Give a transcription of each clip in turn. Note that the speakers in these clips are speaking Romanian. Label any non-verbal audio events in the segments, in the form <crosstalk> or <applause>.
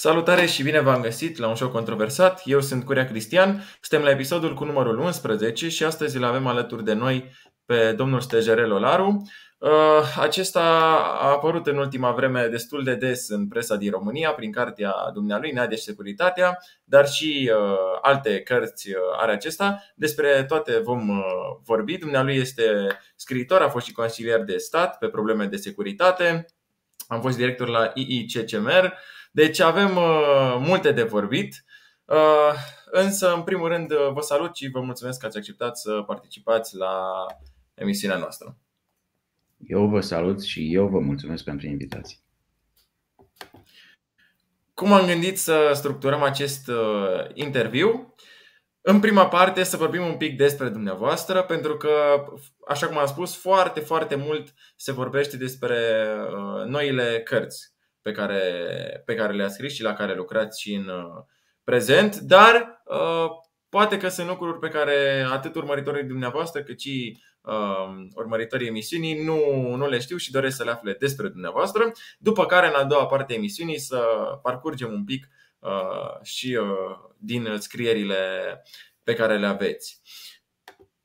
Salutare și bine v-am găsit la un show controversat. Eu sunt Curia Cristian, suntem la episodul cu numărul 11 și astăzi îl avem alături de noi pe domnul Stejerel Olaru. Uh, acesta a apărut în ultima vreme destul de des în presa din România prin cartea dumnealui Nadia și Securitatea, dar și uh, alte cărți uh, are acesta. Despre toate vom vorbi. Dumnealui este scriitor, a fost și consilier de stat pe probleme de securitate, am fost director la IICCMR, deci avem uh, multe de vorbit. Uh, însă, în primul rând, uh, vă salut și vă mulțumesc că ați acceptat să participați la emisiunea noastră. Eu vă salut și eu vă mulțumesc pentru invitație. Cum am gândit să structurăm acest interviu? În prima parte să vorbim un pic despre dumneavoastră, pentru că, așa cum am spus, foarte, foarte mult se vorbește despre noile cărți pe care, pe care le-ați scris și la care lucrați și în uh, prezent, dar uh, poate că sunt lucruri pe care atât urmăritorii dumneavoastră cât și uh, urmăritorii emisiunii nu, nu le știu și doresc să le afle despre dumneavoastră. După care, în a doua parte a emisiunii, să parcurgem un pic uh, și uh, din scrierile pe care le aveți.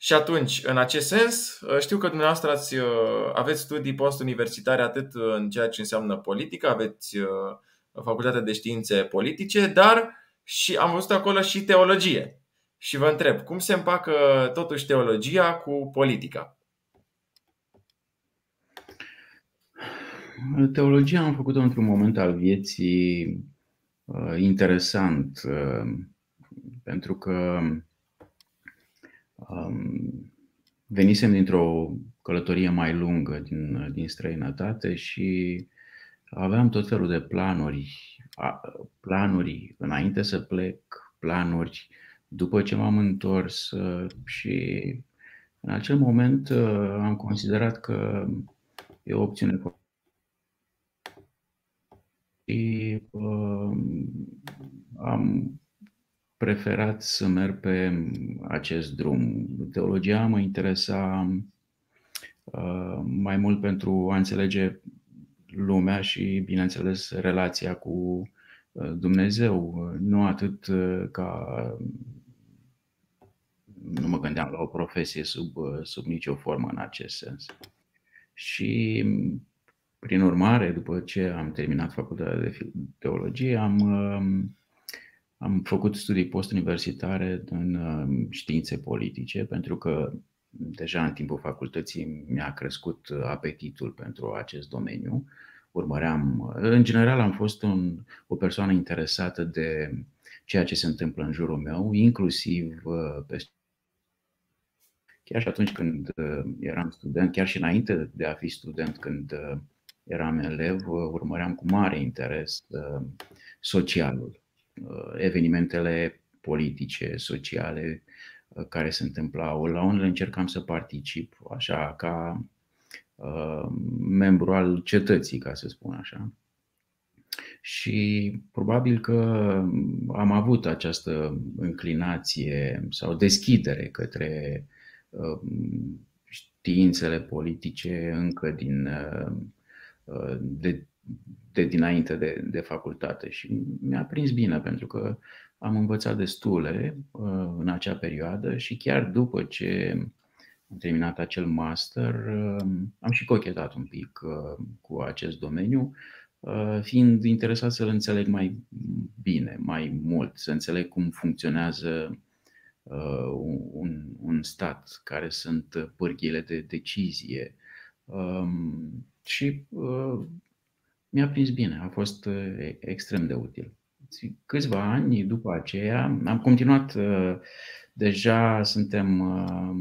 Și atunci, în acest sens, uh, știu că dumneavoastră ați, uh, aveți studii post-universitare atât în ceea ce înseamnă politică, aveți uh, facultatea de științe politice, dar și am văzut acolo și teologie. Și vă întreb, cum se împacă totuși teologia cu politica? Teologia am făcut-o într-un moment al vieții uh, interesant, uh, pentru că Um, venisem dintr-o călătorie mai lungă din, din străinătate și aveam tot felul de planuri, planuri înainte să plec, planuri după ce m-am întors uh, și în acel moment uh, am considerat că e o opțiune și uh, am preferat să merg pe acest drum. Teologia mă interesa uh, mai mult pentru a înțelege lumea și, bineînțeles, relația cu uh, Dumnezeu, nu atât uh, ca nu mă gândeam la o profesie sub, sub nicio formă în acest sens. Și prin urmare, după ce am terminat facultatea de teologie, am am făcut studii postuniversitare în uh, științe politice pentru că deja în timpul facultății mi-a crescut apetitul pentru acest domeniu. Urmăream, în general am fost un, o persoană interesată de ceea ce se întâmplă în jurul meu, inclusiv uh, pe chiar și atunci când uh, eram student, chiar și înainte de a fi student, când eram elev, urmăream cu mare interes socialul. Uh, evenimentele politice, sociale uh, care se întâmplau. La unele încercam să particip, așa, ca uh, membru al cetății, ca să spun așa. Și probabil că am avut această înclinație sau deschidere către științele politice încă din de de dinainte de, de facultate și mi-a prins bine pentru că am învățat destule uh, în acea perioadă și chiar după ce am terminat acel master, uh, am și cochetat un pic uh, cu acest domeniu, fiind interesat să-l înțeleg mai bine, mai mult, să înțeleg cum funcționează un, un stat, care sunt pârghile de decizie. Um, și mi-a prins bine, a fost uh, extrem de util. Câțiva ani după aceea am continuat, uh, deja suntem, uh,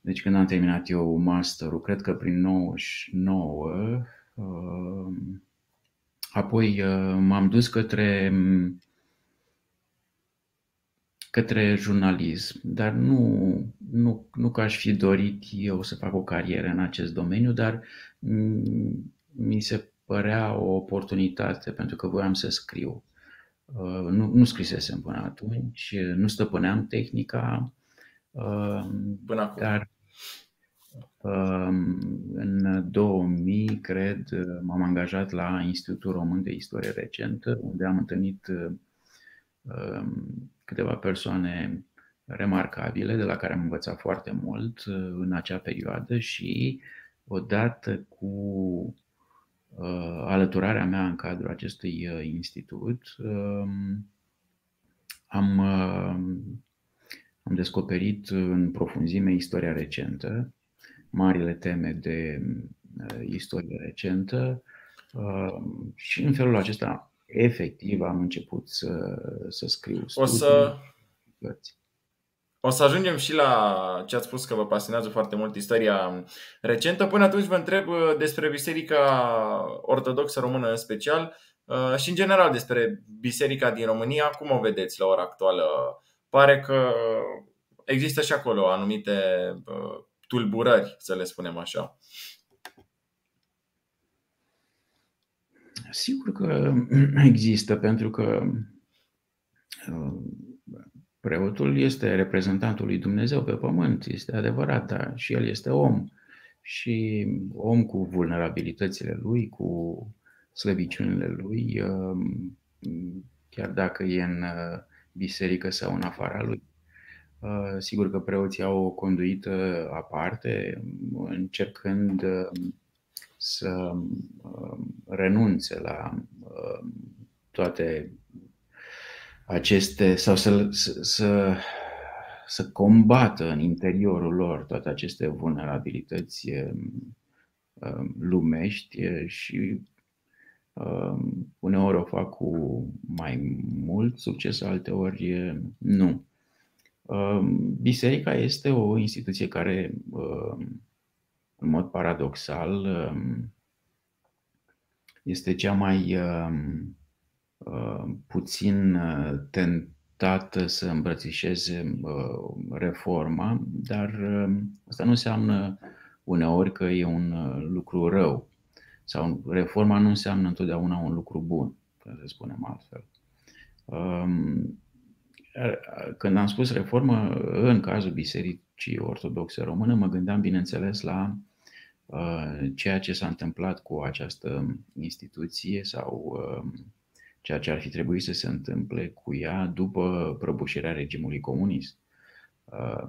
deci când am terminat eu masterul, cred că prin 99, apoi m-am dus către către jurnalism, dar nu, nu, nu că aș fi dorit eu să fac o carieră în acest domeniu, dar mi se părea o oportunitate pentru că voiam să scriu. Uh, nu, nu scrisesem până atunci, nu stăpâneam tehnica, uh, până acum. dar În 2000, cred, m-am angajat la Institutul Român de Istorie Recentă, unde am întâlnit câteva persoane remarcabile, de la care am învățat foarte mult în acea perioadă și odată cu alăturarea mea în cadrul acestui institut, am, am descoperit în profunzime istoria recentă marile teme de uh, istorie recentă uh, și în felul acesta efectiv am început să, să scriu. O să, o să ajungem și la ce ați spus că vă pasionează foarte mult istoria recentă. Până atunci vă întreb uh, despre Biserica Ortodoxă Română în special și în general despre Biserica din România. Cum o vedeți la ora actuală? Pare că există și acolo anumite tulburări, să le spunem așa? Sigur că <clears throat> există, pentru că uh, preotul este reprezentantul lui Dumnezeu pe pământ, este adevărat, dar și el este om. Și om cu vulnerabilitățile lui, cu slăbiciunile lui, uh, chiar dacă e în uh, biserică sau în afara lui. Uh, sigur că preoții au o conduită aparte, încercând uh, să uh, renunțe la toate aceste sau să, să, să combată în interiorul lor toate aceste vulnerabilități lumești și uneori o fac cu mai mult succes, alteori nu. Um, biserica este o instituție care, um, în mod paradoxal, um, este cea mai puțin uh, tentată să îmbrățișeze uh, reforma, dar asta nu înseamnă uneori că e un uh, lucru rău sau reforma nu înseamnă întotdeauna un lucru bun, să spunem altfel. Când am spus reformă, în cazul Bisericii Ortodoxe Română, mă gândeam, bineînțeles, la uh, ceea ce s-a întâmplat cu această instituție sau uh, ceea ce ar fi trebuit să se întâmple cu ea după prăbușirea regimului comunist. Uh,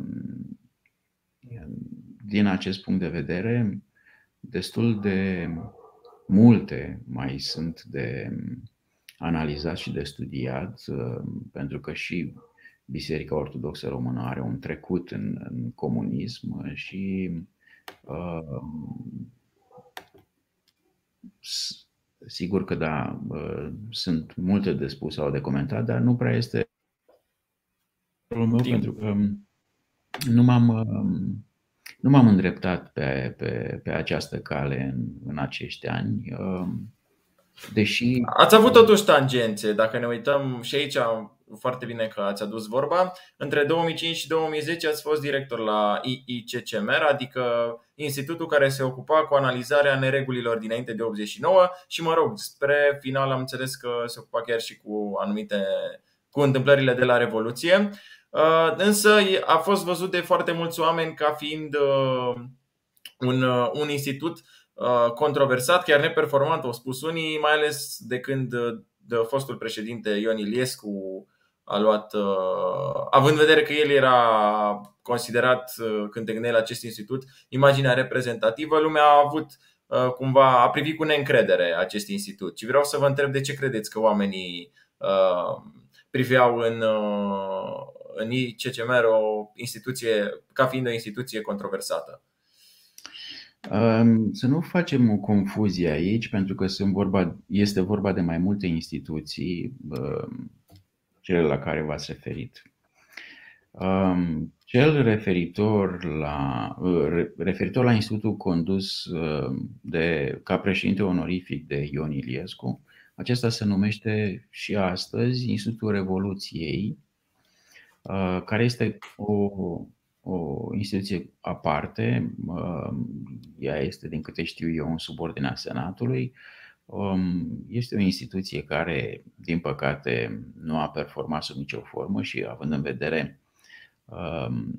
din acest punct de vedere, destul de multe mai sunt de analizat și de studiat, uh, pentru că și Biserica Ortodoxă Română are un trecut în, în comunism și uh, sigur că da, uh, sunt multe de spus sau de comentat, dar nu prea este rolul meu pentru că nu m-am, um, nu m-am îndreptat pe, pe, pe această cale în, în acești ani. Um, Deși... Ați avut totuși tangențe, dacă ne uităm și aici foarte bine că ați adus vorba. Între 2005 și 2010 ați fost director la IICCMR, adică institutul care se ocupa cu analizarea neregulilor dinainte de 89 și, mă rog, spre final am înțeles că se ocupa chiar și cu anumite cu întâmplările de la Revoluție. Uh, însă a fost văzut de foarte mulți oameni ca fiind uh, un, uh, un institut Uh, controversat, chiar neperformant, au spus unii, mai ales de când uh, de fostul președinte Ion Iliescu a luat, uh, având în vedere că el era considerat, când te gândeai la acest institut, imaginea reprezentativă, lumea a avut cumva, a privit cu neîncredere acest institut. Și vreau să vă întreb de ce credeți că oamenii priveau în, în ICCMR o instituție, ca fiind o instituție controversată. Să nu facem o confuzie aici, pentru că sunt vorba, este vorba de mai multe instituții, cele la care v-ați referit. Cel referitor la, referitor la institutul condus de, ca președinte onorific de Ion Iliescu, acesta se numește și astăzi Institutul Revoluției, care este o o instituție aparte, ea este, din câte știu eu, în subordinea Senatului. Um, este o instituție care, din păcate, nu a performat sub nicio formă și, având în vedere um,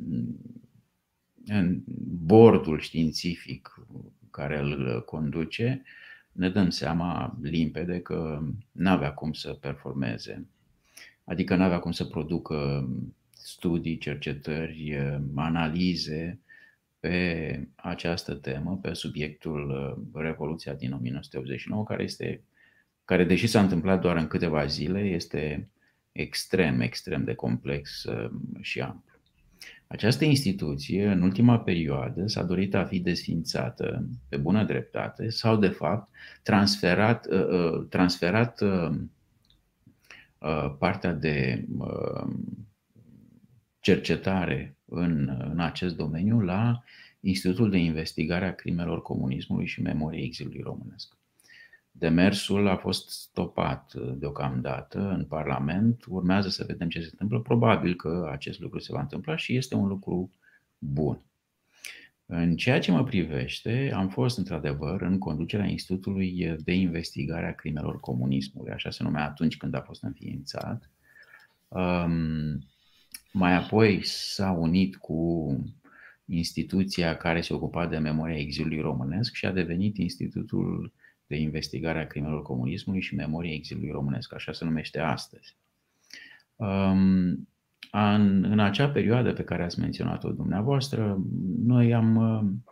în bordul științific care îl conduce, ne dăm seama limpede că nu avea cum să performeze. Adică nu avea cum să producă studii, cercetări, analize pe această temă, pe subiectul uh, Revoluția din 1989, care este care deși s-a întâmplat doar în câteva zile, este extrem, extrem de complex uh, și amplu. Această instituție, în ultima perioadă, s-a dorit a fi desfințată pe bună dreptate sau, de fapt, transferat, uh, uh, transferat partea de cercetare în, în acest domeniu la Institutul de Investigare a Crimelor Comunismului și Memoriei Exilului Românesc. Demersul a fost stopat uh, deocamdată în Parlament. Urmează să vedem ce se întâmplă. Probabil că acest lucru se va întâmpla și este un lucru bun. În ceea ce mă privește, am fost într-adevăr în conducerea Institutului de Investigare a Crimelor Comunismului, așa se numea atunci când a fost înființat. Um, mai apoi s-a unit cu instituția care se ocupa de memoria exilului românesc și a devenit Institutul de investigare a crimelor comunismului și memoria exilului românesc, așa se numește astăzi. Um, în, în acea perioadă pe care ați menționat-o dumneavoastră, noi am,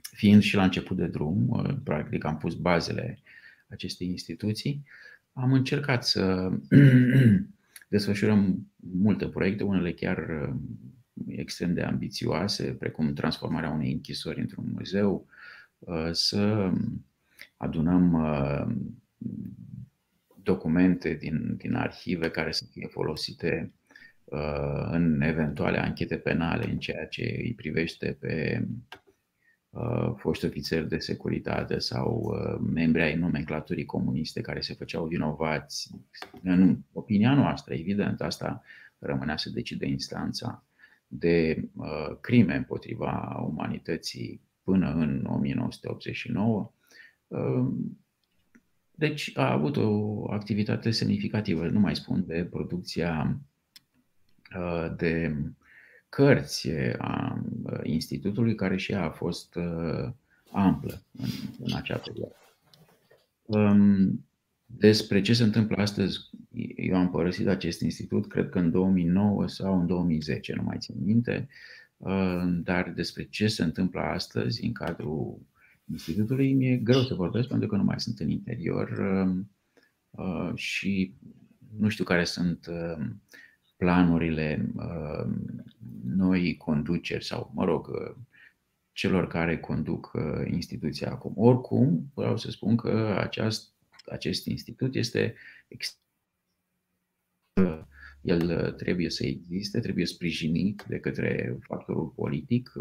fiind și la început de drum, practic am pus bazele acestei instituții, am încercat să <clears throat> desfășurăm multe proiecte, unele chiar extrem de ambițioase, precum transformarea unei închisori într-un muzeu, să adunăm uh, documente din, din arhive care să fie folosite uh, în eventuale anchete penale în ceea ce îi privește pe uh, foști ofițeri de securitate sau membri ai nomenclaturii comuniste care se făceau vinovați. În opinia noastră, evident, asta rămânea să decide instanța de crime împotriva umanității până în 1989 Ehm, deci a avut o activitate semnificativă, nu mai spun de producția ă, de cărți a institutului, care și ea a fost ă, amplă în, în acea perioadă. Ehm, despre ce se întâmplă astăzi, eu am părăsit acest institut, cred că în 2009 sau în 2010, nu mai țin minte, ehm, dar despre ce se întâmplă astăzi în cadrul institutului, mi-e greu să vorbesc pentru că nu mai sunt în interior um, uh, și nu știu care sunt um, planurile um, noi conduceri sau, mă rog, uh, celor care conduc uh, instituția acum. Oricum, vreau să spun că aceast, acest institut este el trebuie să existe, trebuie sprijinit de către factorul politic,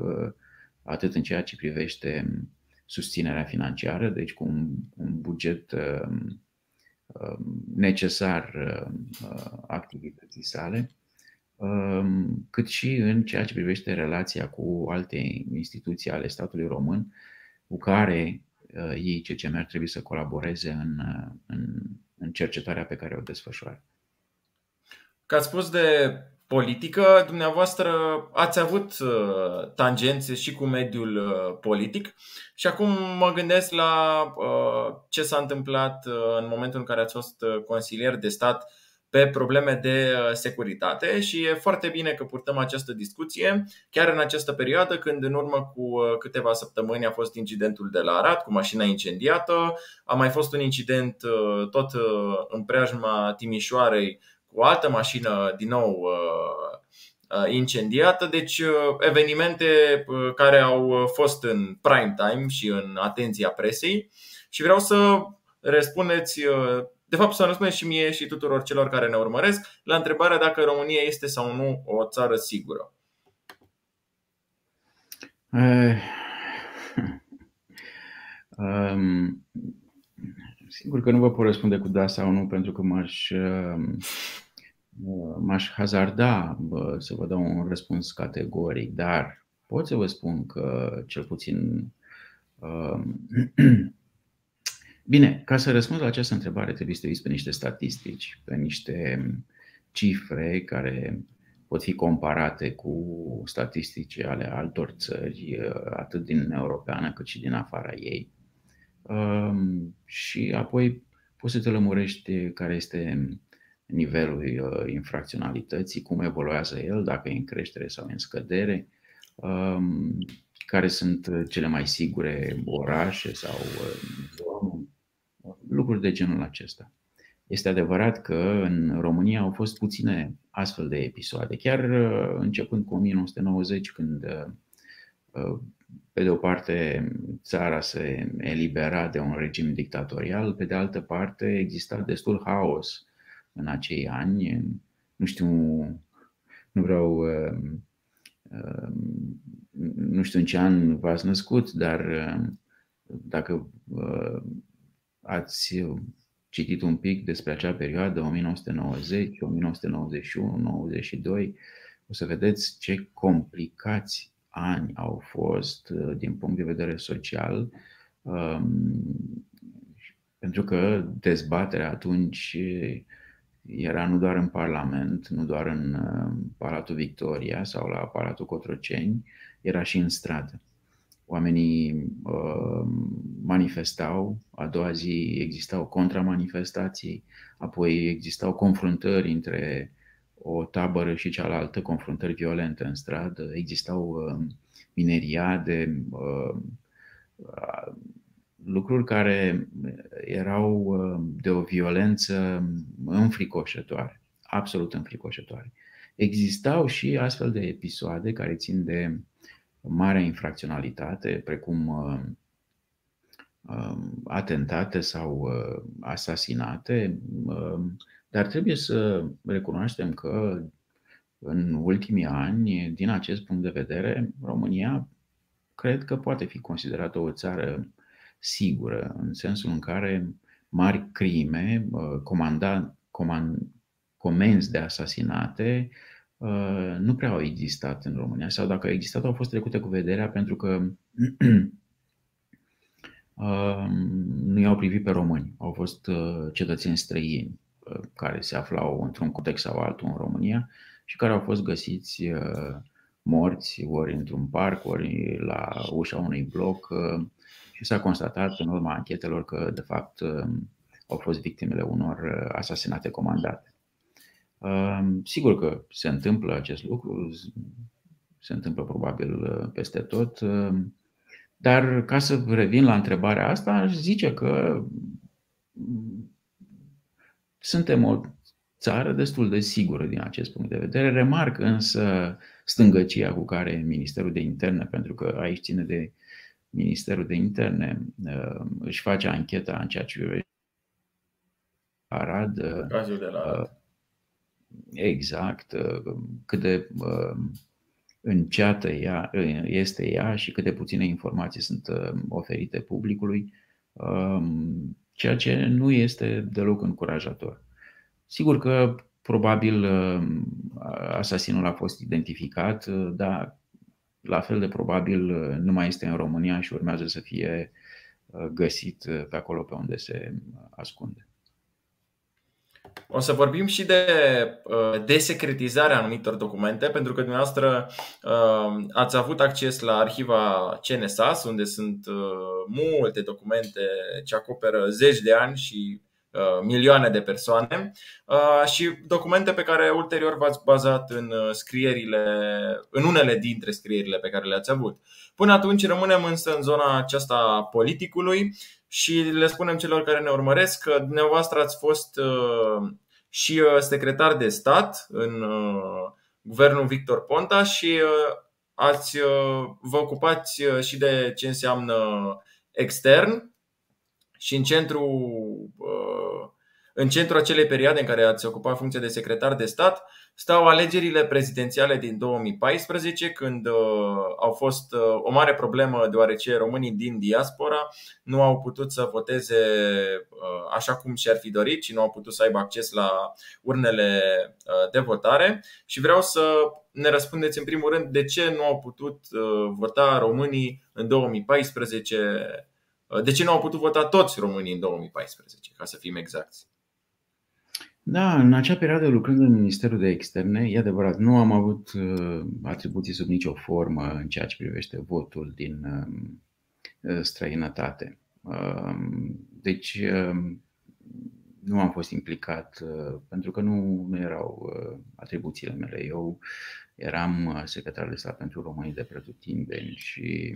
atât în ceea ce privește susținerea financiară, deci cu un, un buget uh, uh, necesar uh, activității sale, um, cât și în ceea ce privește relația cu alte instituții ale statului român, cu care ei, CCM, ar trebui să colaboreze în, în, în cercetarea pe care o desfășoară. Că ați spus de politică, dumneavoastră ați avut uh, tangențe și cu mediul uh, politic. Și acum mă gândesc la uh, ce s-a întâmplat în momentul în care ați fost consilier de stat pe probleme de securitate. Și e foarte bine că purtăm această discuție chiar în această perioadă când în urmă cu câteva săptămâni a fost incidentul de la Arad cu mașina incendiată, a mai fost un incident tot în preajma Timișoarei o altă mașină din nou uh, uh, incendiată, deci uh, evenimente care au fost în prime time și în atenția presei și vreau să răspundeți de fapt, să răspundeți și mie și tuturor celor care ne urmăresc la întrebarea dacă România este sau nu o țară sigură. Uh, <laughs> um, sigur că nu vă pot răspunde cu da sau nu, pentru că m-aș uh, m-aș hazarda să vă dau un răspuns categoric, dar pot să vă spun că cel puțin. Um, <clears throat> bine, ca să răspund la această întrebare trebuie să te pe niște statistici, pe niște cifre care pot fi comparate cu statistici ale altor țări, atât din Europeană cât și din afara ei. Și apoi poți să te lămurești care este nivelul uh, infracționalității, cum evoluează el, dacă e în creștere sau în scădere, um, care sunt cele mai sigure orașe sau uh, zone, lucruri de genul acesta. Este adevărat că în România au fost puține astfel de episoade, chiar uh, începând cu 1990, când pe de o parte țara se elibera de un regim dictatorial, pe de altă parte exista destul haos în acei ani. Nu știu, nu vreau, um, um, nu știu în ce an v-ați născut, dar um, dacă uh, ați citit un pic despre acea perioadă, 1990, 1991, 92, o să vedeți ce complicați ani au fost uh, din punct de vedere social, pentru că dezbaterea atunci era nu doar în Parlament, nu doar în uh, Palatul Victoria sau la Palatul Cotroceni, era și în stradă. Oamenii uh, manifestau, a doua zi existau contramanifestații, apoi existau confruntări între o tabără și cealaltă, confruntări violente în stradă, existau uh, mineriade, uh, lucruri care erau uh, de o violență înfricoșătoare, absolut înfricoșătoare. Existau și astfel de episoade care țin de marea infracționalitate, precum uh, um, atentate sau uh, asasinate, um, dar trebuie să recunoaștem că în ultimii ani, din acest punct de vedere, România cred că poate fi considerată o țară sigură, în sensul în care mari crime, comanda, comand, comenzi de asasinate, nu prea au existat în România sau dacă au existat, au fost trecute cu vederea pentru că <clears throat> nu i-au privit pe români. Au fost cetățeni străini care se aflau într-un context sau altul în România și care au fost găsiți morți ori într-un parc, ori la ușa unui bloc, și s-a constatat în urma anchetelor că, de fapt, um, au fost victimele unor uh, asasinate comandate. Um, sigur că se întâmplă acest lucru, se întâmplă probabil uh, peste tot, um, dar ca să revin la întrebarea asta, aș zice că suntem o țară destul de sigură din acest punct de vedere. Remarc însă stângăcia cu care Ministerul de Interne, pentru că aici ține de Ministerul de Interne uh, își face ancheta în ceea ce privește Arad. Uh, Cazul de la Arad. Uh, exact. Cât de înceată ea, este ea și câte puține informații sunt oferite publicului, um, ceea ce nu este deloc încurajator. Sigur că probabil asasinul a fost identificat, dar la fel de probabil uh, nu mai este în România și urmează să fie uh, găsit uh, pe acolo pe unde se ascunde. O să vorbim și de desecretizarea anumitor documente, pentru că dumneavoastră ați avut acces la arhiva CNSAS, unde sunt multe documente ce acoperă zeci de ani și Uh, milioane de persoane uh, și documente pe care ulterior v-ați bazat în uh, scrierile, în unele dintre scrierile pe care le-ați avut. Până atunci rămânem însă în zona aceasta politicului și le spunem celor care ne urmăresc că dumneavoastră ați fost și secretar de stat în guvernul Victor Ponta și ați, vă ocupați și de ce înseamnă extern și în centrul în centrul acelei perioade în care ați ocupat funcția de secretar de stat stau alegerile prezidențiale din 2014, când uh, au fost uh, o mare problemă deoarece românii din diaspora nu au putut să voteze uh, așa cum și-ar fi dorit și nu au putut să aibă acces la urnele uh, de votare. Și vreau să ne răspundeți în primul rând de ce nu au putut uh, vota românii în 2014 uh, de ce nu au putut vota toți românii în 2014, ca să fim exacti? Da, în acea perioadă, lucrând în Ministerul de Externe, e adevărat, nu am avut uh, atribuții sub nicio formă în ceea ce privește votul din uh, străinătate. Uh, deci, uh, nu am fost implicat uh, pentru că nu, nu erau uh, atribuțiile mele. Eu eram uh, secretar de stat pentru românii de pretutindeni și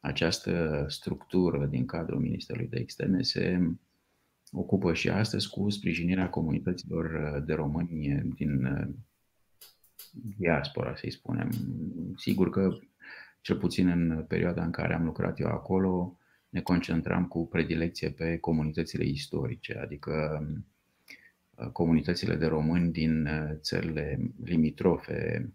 această structură din cadrul Ministerului de Externe se ocupă și astăzi cu sprijinirea comunităților de români din diaspora, să-i spunem. Sigur că, cel puțin în perioada în care am lucrat eu acolo, ne concentram cu predilecție pe comunitățile istorice, adică comunitățile de români din țările limitrofe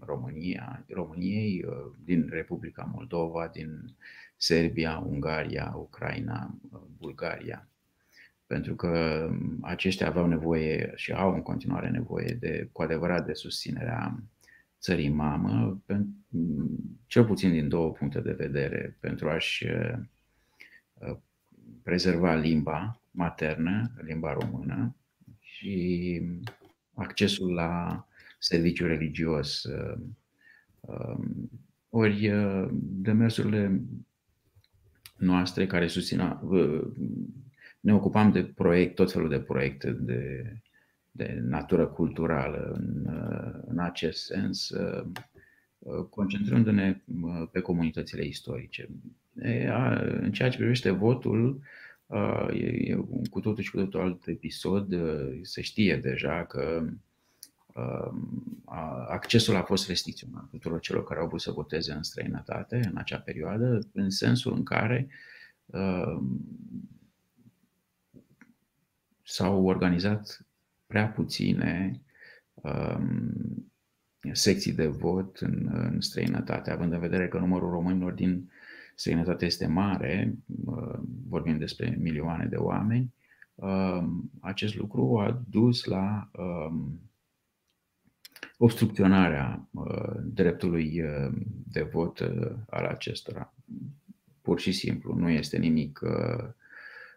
România, României, din Republica Moldova, din Serbia, Ungaria, Ucraina, Bulgaria pentru că aceștia aveau nevoie și au în continuare nevoie de, cu adevărat de susținerea țării mamă, cel puțin din două puncte de vedere, pentru a-și uh, prezerva limba maternă, limba română și accesul la serviciu religios. Uh, um, ori uh, demersurile noastre care susțină ne ocupam de proiect, tot felul de proiecte de, de natură culturală în, în acest sens, concentrându-ne pe comunitățile istorice. În ceea ce privește votul, e cu totul și cu totul alt episod. Se știe deja că accesul a fost restricționat tuturor celor care au vrut să voteze în străinătate în acea perioadă, în sensul în care s-au organizat prea puține um, secții de vot în, în străinătate, având în vedere că numărul românilor din străinătate este mare, uh, vorbim despre milioane de oameni, uh, acest lucru a dus la uh, obstrucționarea uh, dreptului uh, de vot uh, al acestora. Pur și simplu, nu este nimic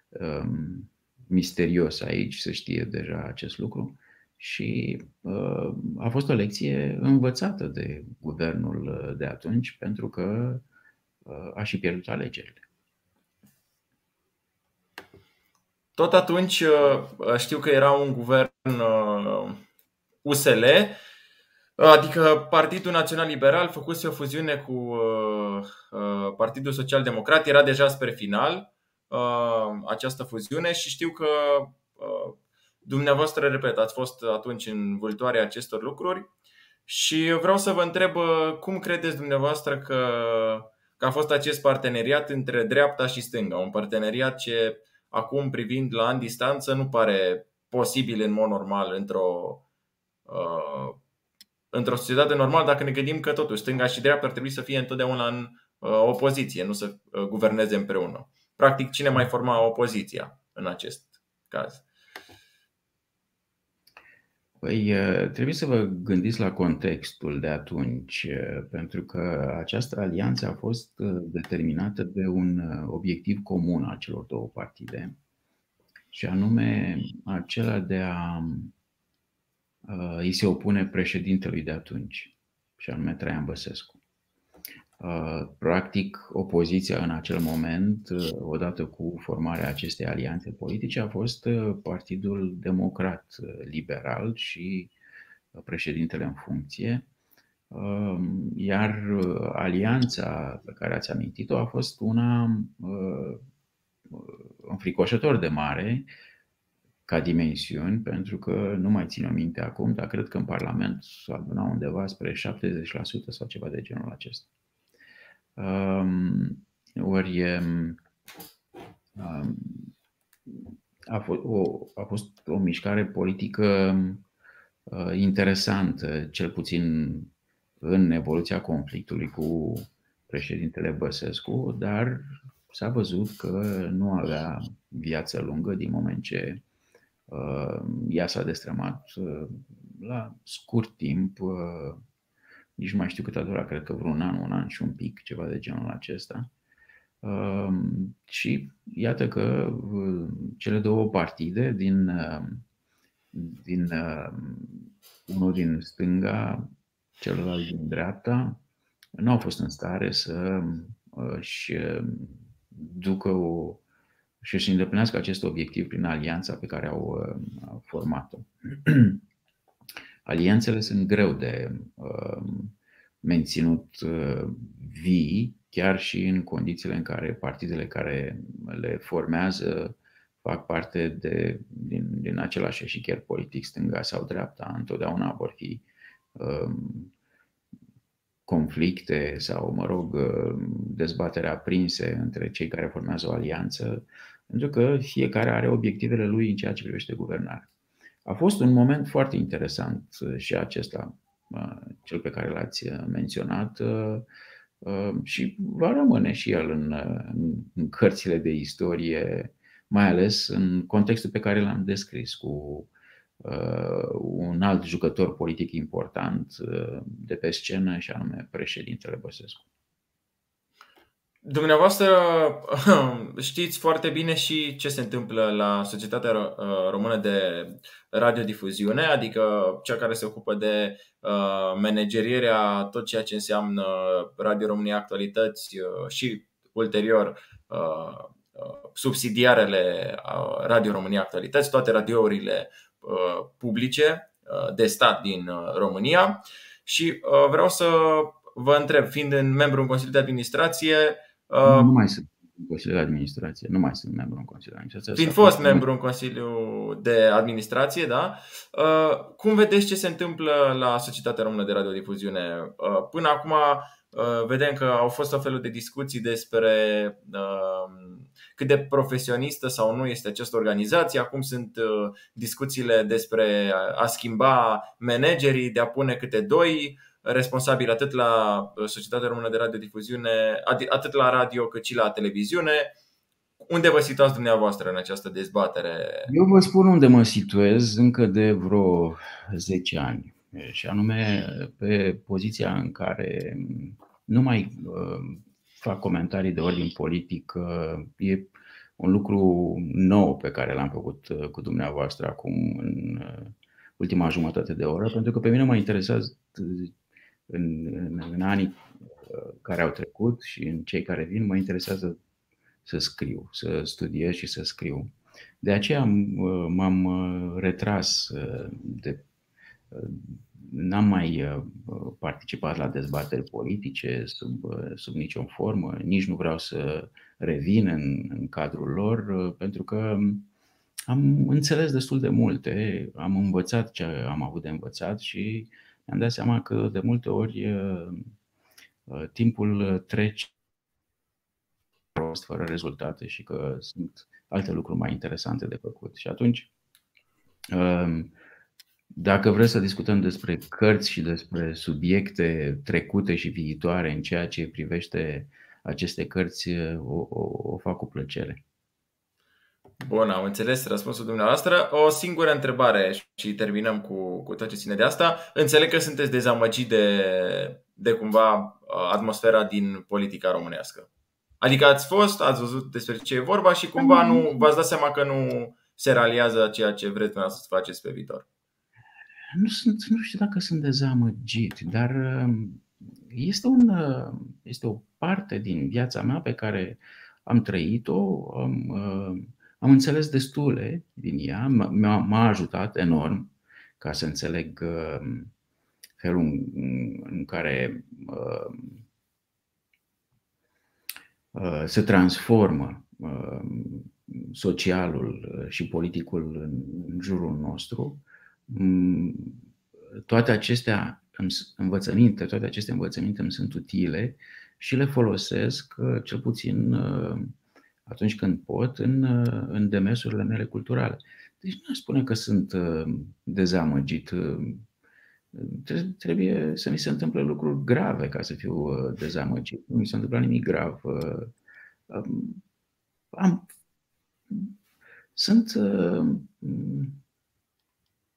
um, misterios aici, să știe deja acest lucru. Și uh, a fost o lecție învățată de guvernul uh, de atunci, pentru că uh, a și pierdut alegerile. Tot atunci uh, știu că era un guvern USL, uh, adică Partidul Național Liberal făcuse o fuziune cu uh, Partidul Social Democrat, era deja spre final Uh, această fuziune și știu că uh, dumneavoastră, repet, ați fost atunci în vâltoarea acestor lucruri și vreau să vă întreb uh, cum credeți dumneavoastră că, că a fost acest parteneriat între dreapta și stânga, un parteneriat ce acum privind la în distanță nu pare posibil în mod normal într-o uh, într-o societate normală dacă ne gândim că totuși stânga și dreapta ar trebui să fie întotdeauna în uh, opoziție, nu să uh, guverneze împreună practic cine mai forma opoziția în acest caz? Păi trebuie să vă gândiți la contextul de atunci, pentru că această alianță a fost determinată de un obiectiv comun al celor două partide, și anume acela de a îi se opune președintelui de atunci, și anume Traian Băsescu. Uh, practic, opoziția în acel moment, uh, odată cu formarea acestei alianțe politice, a fost uh, Partidul Democrat Liberal și președintele în funcție, um, iar alianța pe care ați amintit-o a fost una înfricoșător de mare ca dimensiuni, pentru că nu mai țin o minte acum, dar cred că în Parlament s-a adunat undeva spre 70% sau ceva de genul acesta. Um, ori um, a, fost o, a fost o mișcare politică uh, interesantă, cel puțin în evoluția conflictului cu președintele Băsescu, dar s-a văzut că nu avea viață lungă din moment ce uh, ea s-a destrămat uh, la scurt timp uh, nici nu mai știu cât a durat, cred că vreun an, un an și un pic, ceva de genul acesta. Um, și iată că uh, cele două partide din uh, din uh, unul din stânga, celălalt din dreapta, nu au fost în stare să își ducă o, și își îndeplinească acest obiectiv prin alianța pe care au format-o. <clears throat> Alianțele sunt greu de menținut vii, chiar și în condițiile în care partidele care le formează fac parte de, din, din același eșichier politic, stânga sau dreapta, întotdeauna vor fi um, conflicte sau, mă rog, dezbatere aprinse între cei care formează o alianță, pentru că fiecare are obiectivele lui în ceea ce privește guvernarea. A fost un moment foarte interesant și acesta, cel pe care l-ați menționat, și va rămâne și el în, în cărțile de istorie mai ales în contextul pe care l-am descris cu uh, un alt jucător politic important uh, de pe scenă și anume președintele Băsescu. Dumneavoastră <laughs> știți foarte bine și ce se întâmplă la Societatea uh, Română de Radiodifuziune, adică cea care se ocupă de uh, managerierea tot ceea ce înseamnă Radio România Actualități și ulterior Uh, subsidiarele Radio România Actualități, toate radiourile uh, publice uh, de stat din România și vreau să vă întreb, fiind în membru în Consiliul de Administrație. Nu, nu mai sunt în Consiliul de Administrație, nu mai sunt membru în Consiliul de Administrație. Fiind fost membru în Consiliul de Administrație, da? Cum vedeți ce se întâmplă la Societatea Română de Radiodifuziune? Până acum vedem că au fost o felul de discuții despre cât de profesionistă sau nu este această organizație. Acum sunt uh, discuțiile despre a schimba managerii, de a pune câte doi responsabili atât la uh, Societatea Română de Radiodifuziune, atât la radio cât și la televiziune. Unde vă situați dumneavoastră în această dezbatere? Eu vă spun unde mă situez încă de vreo 10 ani. Și anume pe poziția în care nu mai uh, fac comentarii de ordin politic. E un lucru nou pe care l-am făcut uh, cu dumneavoastră acum în uh, ultima jumătate de oră, pentru că pe mine mă interesează uh, în, în, în anii care au trecut și în cei care vin, mă interesează să scriu, să studiez și să scriu. De aceea m-am retras de N-am mai uh, participat la dezbateri politice sub, uh, sub nicio formă, nici nu vreau să revin în, în cadrul lor, uh, pentru că am înțeles destul de multe, am învățat ce am avut de învățat și mi-am dat seama că de multe ori timpul trece fără rezultate și că sunt alte lucruri mai interesante de făcut. Și atunci dacă vreți să discutăm despre cărți și despre subiecte trecute și viitoare în ceea ce privește aceste cărți, o, o, o fac cu plăcere. Bun, am înțeles răspunsul dumneavoastră. O singură întrebare și terminăm cu, cu tot ce ține de asta. Înțeleg că sunteți dezamăgit de, de cumva atmosfera din politica românească. Adică ați fost, ați văzut despre ce e vorba și cumva nu v-ați dat seama că nu se realizează ceea ce vreți să faceți pe viitor nu, sunt, nu știu dacă sunt dezamăgit, dar um, este, un, uh, este o parte din viața mea pe care am trăit-o, am, uh, am înțeles destule din ea, m-a, m-a ajutat enorm ca să înțeleg um, felul în, în care uh, se transformă socialul și politicul în jurul nostru. Mm, toate acestea învățăminte, toate aceste învățăminte îmi sunt utile și le folosesc, uh, cel puțin uh, atunci când pot, în, uh, în demersurile mele culturale. Deci nu aș spune că sunt dezamăgit. Trebuie să mi se întâmple lucruri grave ca să fiu dezamăgit. Nu mi s-a întâmplat nimic grav. Am, sunt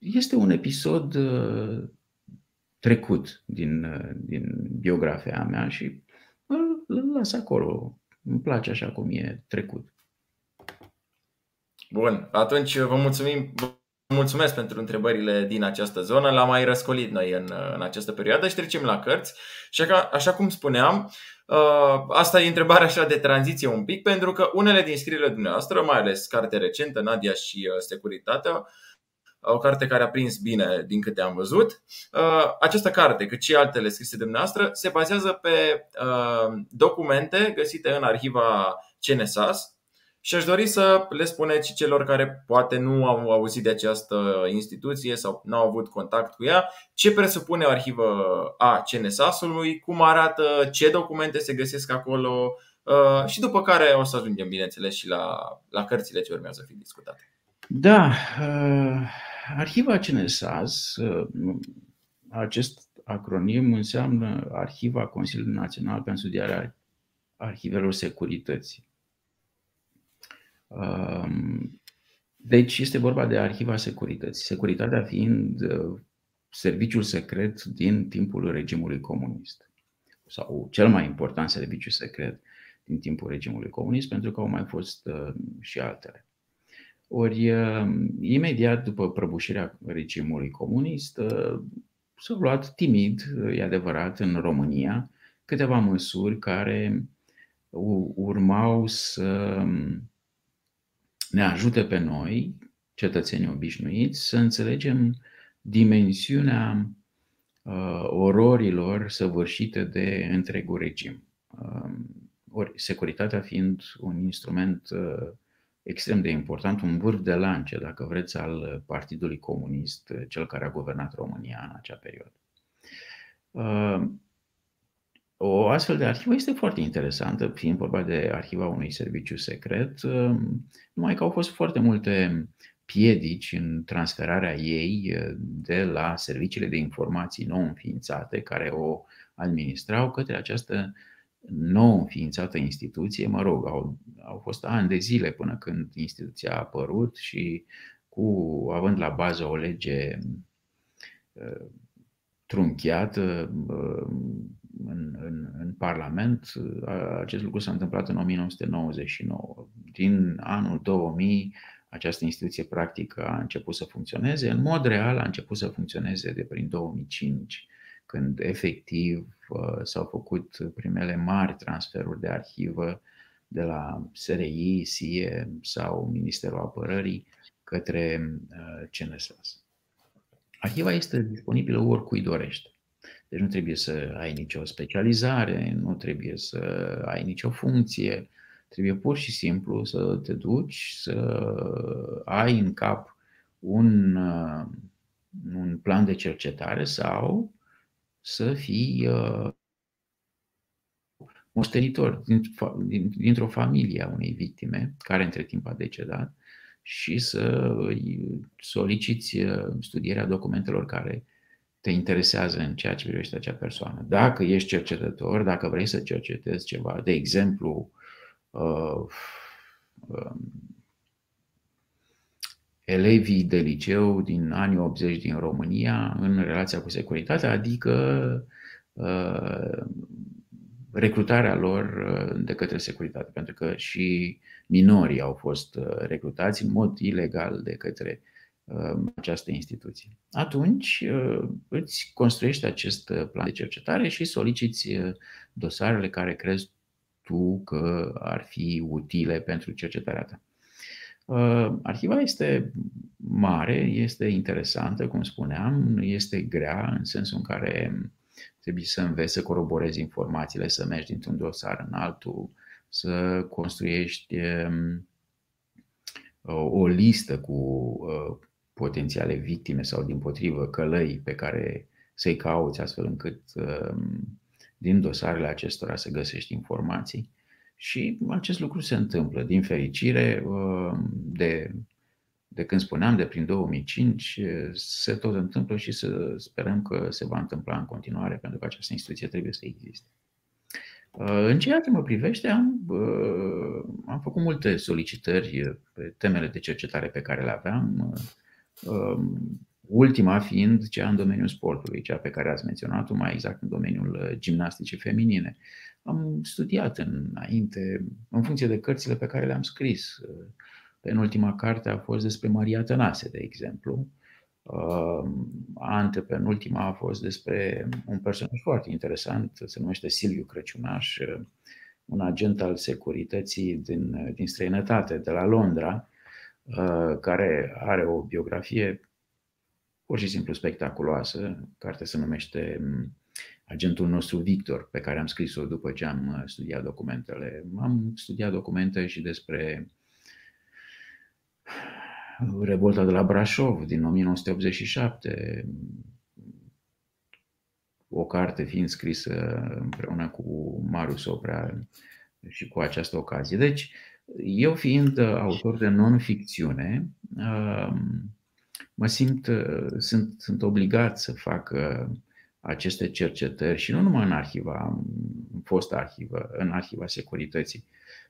este un episod uh, trecut din, uh, din biografia mea și îl las acolo. Îmi place așa cum e trecut. Bun, atunci vă mulțumim, vă mulțumesc pentru întrebările din această zonă. L-am mai răscolit noi în, în această perioadă și trecem la cărți. Și așa, așa cum spuneam, uh, asta e întrebarea așa de tranziție un pic, pentru că unele din scrierile dumneavoastră, mai ales carte recentă, Nadia și uh, Securitatea, o carte care a prins bine din câte am văzut. Uh, această carte, cât și altele scrise de dumneavoastră, se bazează pe documente găsite în arhiva CNSAS, și aș dori să le spuneți celor care poate nu au auzit de această instituție sau nu au avut contact cu ea, ce presupune o arhivă a CNSAS-ului, cum arată, ce documente se găsesc acolo uh, și după care o să ajungem, bineînțeles, și la, la cărțile ce urmează să fie discutate. Da, uh, arhiva CNSAS, uh, acest acronim înseamnă Arhiva Consiliului Național pentru Studierea Arhivelor Securității. Deci este vorba de arhiva securității. Securitatea fiind uh, serviciul secret din timpul regimului comunist. Sau cel mai important serviciu secret din timpul regimului comunist, pentru că au mai fost uh, și altele. Ori, uh, imediat după prăbușirea regimului comunist, s-au luat timid, e adevărat, în România, câteva măsuri care urmau să ne ajute pe noi, cetățenii obișnuiți, să înțelegem dimensiunea uh, ororilor săvârșite de întregul regim. Uh, ori securitatea fiind un instrument uh, extrem de important, un vârf de lance, dacă vreți, al Partidului Comunist, uh, cel care a guvernat România în acea perioadă. Uh, o astfel de arhivă este foarte interesantă, fiind vorba de arhiva unui serviciu secret, um, numai că au fost foarte multe piedici în transferarea ei uh, de la serviciile de informații nou înființate care o administrau către această nou înființată instituție. Mă rog, au, au fost ani de zile până când instituția a apărut și cu având la bază o lege uh, trunchiată, uh, în, în, în Parlament. Acest lucru s-a întâmplat în 1999. Din anul 2000, această instituție practică a început să funcționeze. În mod real a început să funcționeze de prin 2005, când efectiv s-au făcut primele mari transferuri de arhivă de la SRI, SIE sau Ministerul Apărării către CNSAS. Arhiva este disponibilă oricui dorește. Deci nu trebuie să ai nicio specializare, nu trebuie să ai nicio funcție, trebuie pur și simplu să te duci, să ai în cap un, uh, un plan de cercetare sau să fii uh, moștenitor dintr-o familie a unei victime care între timp a decedat și să soliciți uh, studierea documentelor care te interesează în ceea ce privește acea persoană. Dacă ești cercetător, dacă vrei să cercetezi ceva, de exemplu, uh, uh, elevii de liceu din anii 80 din România în relația cu securitatea, adică uh, recrutarea lor uh, de către securitate, pentru că și minorii au fost uh, recrutați în mod ilegal de către Um, această instituție. Atunci uh, îți construiești acest uh, plan de cercetare și soliciți uh, dosarele care crezi tu că ar fi utile pentru cercetarea ta. Arhiva este mare, este interesantă, cum spuneam, este grea în sensul în care trebuie să înveți să coroborezi informațiile, să mergi dintr-un dosar în altul, să construiești um, o listă cu potențiale victime sau din potrivă călăi pe care să-i cauți astfel încât um, din dosarele acestora să găsești informații. Și acest lucru se întâmplă, din fericire, um, de, de când spuneam, de prin 2005, se tot întâmplă și să sperăm că se va întâmpla în continuare, pentru că această instituție trebuie să existe. Uh, în ceea ce mă privește, am, uh, am făcut multe solicitări pe temele de cercetare pe care le aveam. Um, ultima fiind cea în domeniul sportului, cea pe care ați menționat-o, mai exact în domeniul uh, gimnasticii feminine. Am studiat înainte, în funcție de cărțile pe care le-am scris, uh, Penultima carte a fost despre Maria Tănase, de exemplu. Antepenultima a fost despre un personaj foarte interesant, se numește Silviu Crăciunaș, un agent al securității din, din străinătate, de la Londra, care are o biografie pur și simplu spectaculoasă. Cartea se numește agentul nostru Victor, pe care am scris-o după ce am uh, studiat documentele. Am studiat documente și despre revolta de la Brașov din 1987, o carte fiind scrisă împreună cu Marius Oprea și cu această ocazie. Deci, eu fiind autor de non-ficțiune, uh, mă simt, uh, sunt, sunt obligat să fac aceste cercetări și nu numai în arhiva, în fost arhivă, în arhiva securității,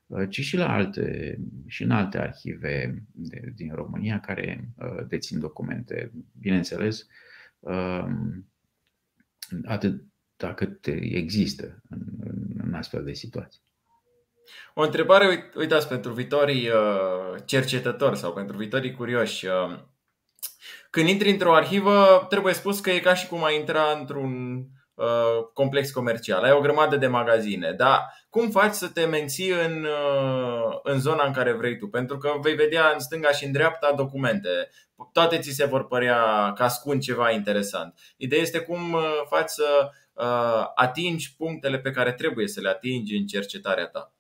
uh, ci și la alte, și în alte arhive de, din România care uh, dețin documente. Bineînțeles, um, atât cât există în, în astfel de situații. O întrebare, uitați, pentru viitorii uh, cercetători sau pentru viitorii curioși. Când intri într-o arhivă, trebuie spus că e ca și cum ai intra într-un uh, complex comercial. Ai o grămadă de magazine, dar cum faci să te menții în, uh, în zona în care vrei tu? Pentru că vei vedea în stânga și în dreapta documente. Toate ți se vor părea că ascund ceva interesant. Ideea este cum uh, faci să uh, atingi punctele pe care trebuie să le atingi în cercetarea ta.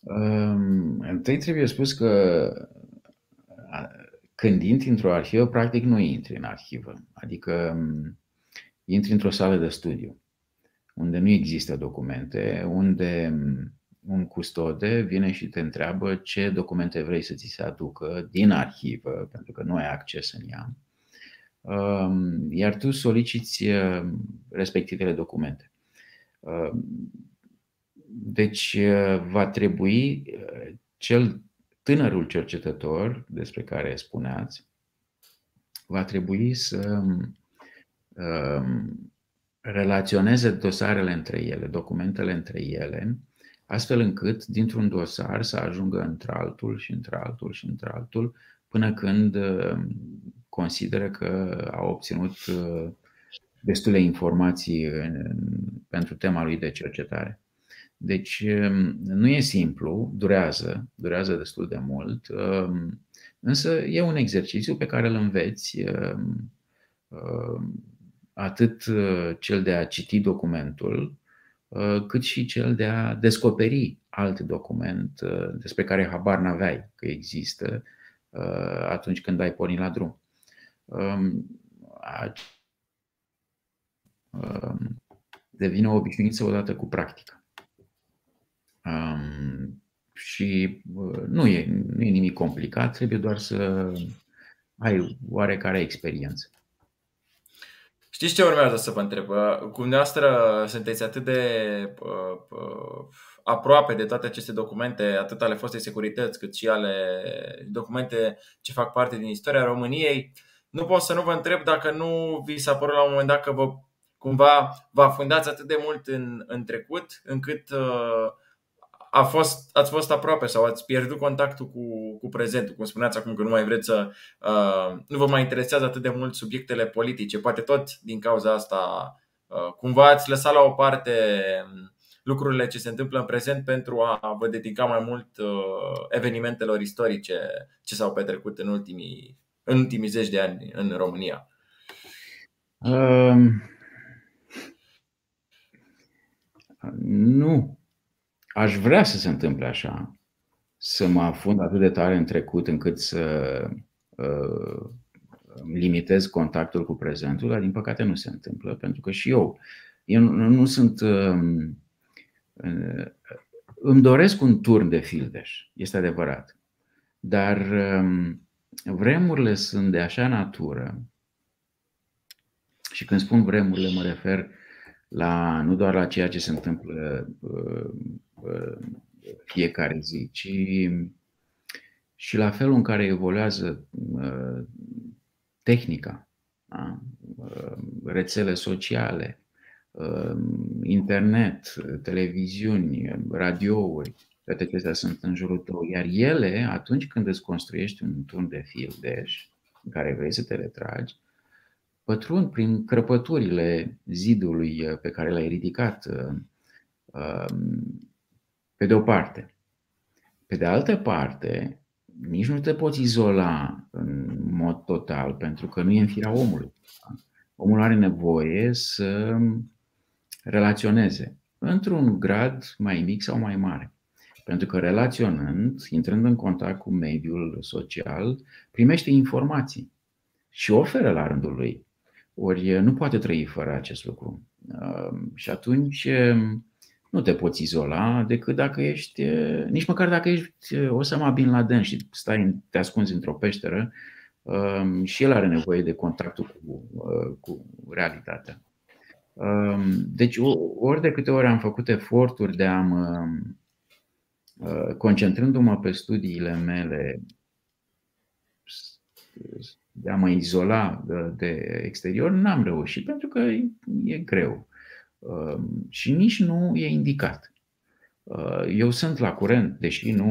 Um, întâi trebuie spus că când intri într-o arhivă, practic nu intri în arhivă. Adică intri într-o sală de studiu, unde nu există documente, unde un custode vine și te întreabă ce documente vrei să ți se aducă din arhivă, pentru că nu ai acces în ea, iar tu soliciți respectivele documente. Deci va trebui cel tânărul cercetător despre care spuneați va trebui să um, relaționeze dosarele între ele, documentele între ele, astfel încât dintr-un dosar să ajungă într-altul și într-altul și într-altul, până când um, consideră că a obținut uh, destule informații pentru tema lui de cercetare. Deci um, nu e simplu, durează, durează destul de mult, um, însă e un exercițiu pe care îl înveți um, atât uh, cel de a citi documentul, uh, cât și cel de a descoperi alt document uh, despre care habar n-aveai că există atunci când ai pornit la drum. Devine o obișnuință odată cu practica. Um, și uh, nu e, nu e nimic complicat, trebuie doar să ai oarecare experiență. Știți ce urmează să vă întreb? Uh, cu dumneavoastră sunteți atât de uh, uh, aproape de toate aceste documente, atât ale fostei securități, cât și ale documente ce fac parte din istoria României. Nu pot să nu vă întreb dacă nu vi s-a părut la un moment dat că vă cumva vă afundați atât de mult în, în trecut, încât uh, a fost, ați fost aproape sau ați pierdut contactul cu, cu prezentul, cum spuneați acum că nu mai vreți să. Uh, nu vă mai interesează atât de mult subiectele politice, poate tot din cauza asta. Uh, cumva ați lăsat la o parte um, lucrurile ce se întâmplă în prezent pentru a vă dedica mai mult uh, evenimentelor istorice ce s-au petrecut în ultimii, în ultimii zeci de ani în România. Um, nu, aș vrea să se întâmple așa, să mă afund atât de tare în trecut încât să uh, limitez contactul cu prezentul, dar din păcate nu se întâmplă, pentru că și eu, eu nu, nu sunt. Uh, uh, îmi doresc un turn de fildeș, este adevărat, dar uh, vremurile sunt de așa natură și când spun vremurile mă refer la, nu doar la ceea ce se întâmplă uh, uh, fiecare zi, ci și la felul în care evoluează uh, tehnica, da? rețele sociale, internet, televiziuni, radiouri, toate acestea sunt în jurul tău, iar ele, atunci când îți construiești un turn de fildeș în care vrei să te retragi, pătrund prin crăpăturile zidului uh, pe care l-ai ridicat, uh, um, pe de o parte. Pe de altă parte, nici nu te poți izola în mod total, pentru că nu e în firea omului. Omul are nevoie să relaționeze într-un grad mai mic sau mai mare. Pentru că relaționând, intrând în contact cu mediul social, primește informații și oferă la rândul lui. Ori nu poate trăi fără acest lucru. Și atunci nu te poți izola decât dacă ești, nici măcar dacă ești Osama Bin Laden și stai, te ascunzi într-o peșteră și el are nevoie de contactul cu, cu realitatea. Deci ori de câte ori am făcut eforturi de a mă, concentrându-mă pe studiile mele, de a mă izola de, de exterior, n-am reușit pentru că e greu. Ehm, și nici nu e indicat. Ehm, eu sunt la curent, deși nu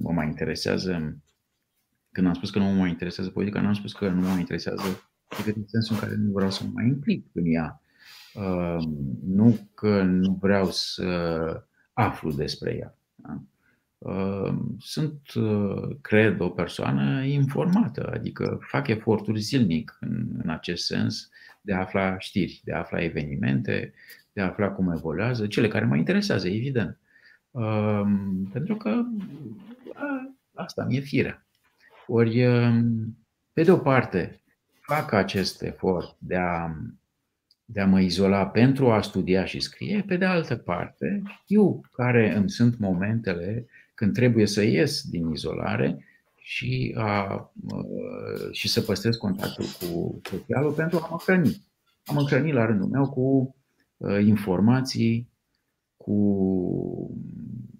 mă mai interesează, când am spus că nu mă mai interesează politica, nu am spus că nu mă mai interesează decât în sensul în care nu vreau să mă mai implic în ea. Ehm, nu că nu vreau să aflu despre ea. Da? Sunt, cred, o persoană informată, adică fac eforturi zilnic în, în acest sens de a afla știri, de a afla evenimente, de a afla cum evoluează, cele care mă interesează, evident. Pentru că asta mi-e firea. Ori, pe de o parte, fac acest efort de a, de a mă izola pentru a studia și scrie, pe de altă parte, eu care îmi sunt momentele când trebuie să ies din izolare și, a, și să păstrez contactul cu socialul pentru a mă hrăni. Am mă hrăni la rândul meu cu Uh, informații, cu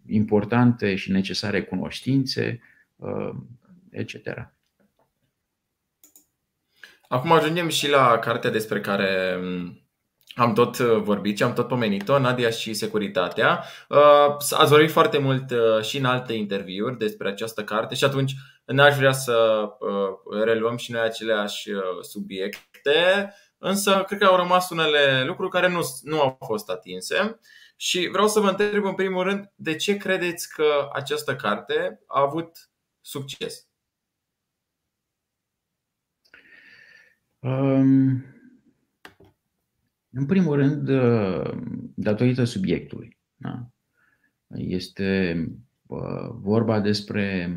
importante și necesare cunoștințe, uh, etc. Acum ajungem și la cartea despre care um, am tot uh, vorbit și am tot pomenit-o, Nadia și securitatea. Ați vorbit foarte mult și în alte interviuri despre această carte și atunci n-aș vrea să reluăm și noi aceleași subiecte. Însă, cred că au rămas unele lucruri care nu, nu au fost atinse. Și vreau să vă întreb, în primul rând, de ce credeți că această carte a avut succes? Um, în primul rând, uh, datorită subiectului. Da? Este uh, vorba despre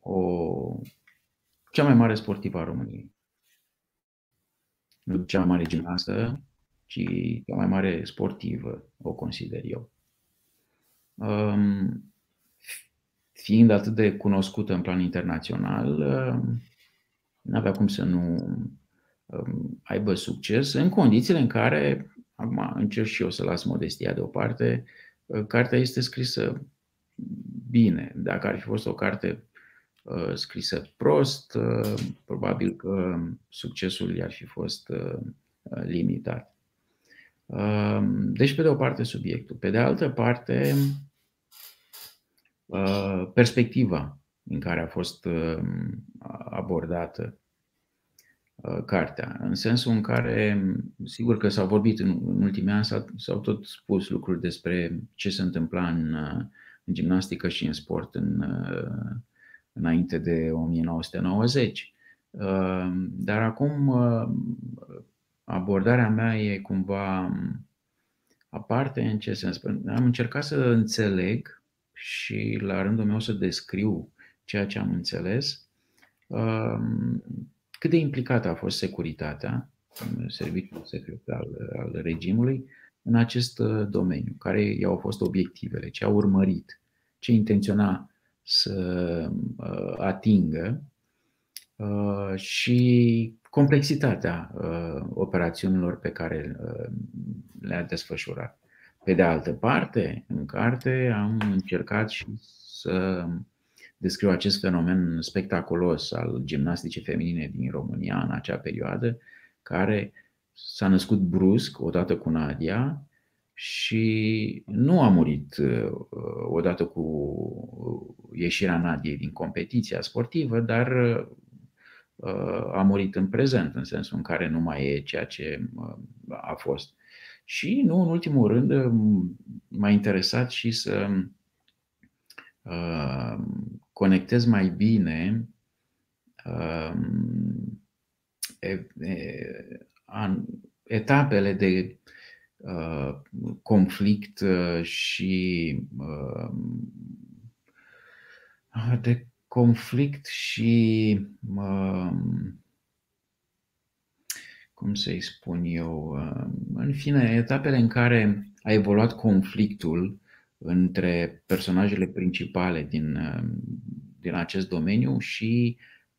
o cea mai mare sportivă a României nu cea mai mare gimnastă, ci cea mai mare sportivă, o consider eu. Um, fiind atât de cunoscută în plan internațional, um, nu avea cum să nu um, aibă succes în condițiile în care, acum încerc și eu să las modestia deoparte, uh, cartea este scrisă bine. Dacă ar fi fost o carte Uh, scrisă prost, uh, probabil că succesul i-ar fi fost uh, limitat. Deci, pe de o parte, subiectul. Pe de altă parte, perspectiva în care a fost abordată cartea, în sensul în care, sigur că s-au vorbit în, ultimii ani, s-au tot spus lucruri despre ce se întâmpla în, în gimnastică și în sport în înainte de 1990. Uh, dar acum uh, abordarea mea e cumva aparte în ce sens? Am încercat să înțeleg și la rândul meu să descriu ceea ce am înțeles, uh, cât de implicată a fost securitatea, serviciul secret al, al regimului, în acest domeniu, care i-au fost obiectivele, ce au urmărit, ce intenționa să uh, atingă uh, și complexitatea uh, operațiunilor pe care le-a desfășurat. Pe de altă parte, în carte am încercat și să descriu acest fenomen spectaculos al gimnasticii feminine din România în acea perioadă, care s-a născut brusc odată cu Nadia și nu a murit odată cu ieșirea Nadiei din competiția sportivă, dar a murit în prezent, în sensul în care nu mai e ceea ce a fost. Și, nu în ultimul rând, m-a interesat și să conectez mai bine etapele de conflict și de conflict și cum să-i spun eu, în fine, etapele în care a evoluat conflictul între personajele principale din, din acest domeniu și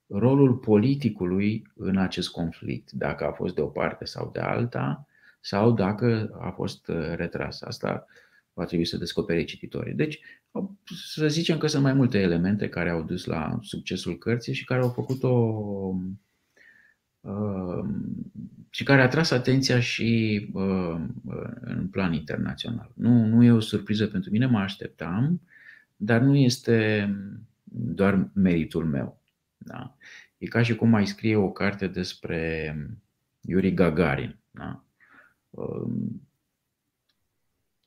rolul politicului în acest conflict, dacă a fost de o parte sau de alta, sau dacă a fost retras. Asta va trebui să descopere cititorii. Deci, să zicem că sunt mai multe elemente care au dus la succesul cărții și care au făcut-o și care a tras atenția și în plan internațional. Nu, nu e o surpriză pentru mine, mă așteptam, dar nu este doar meritul meu. Da? E ca și cum mai scrie o carte despre Yuri Gagarin. Da?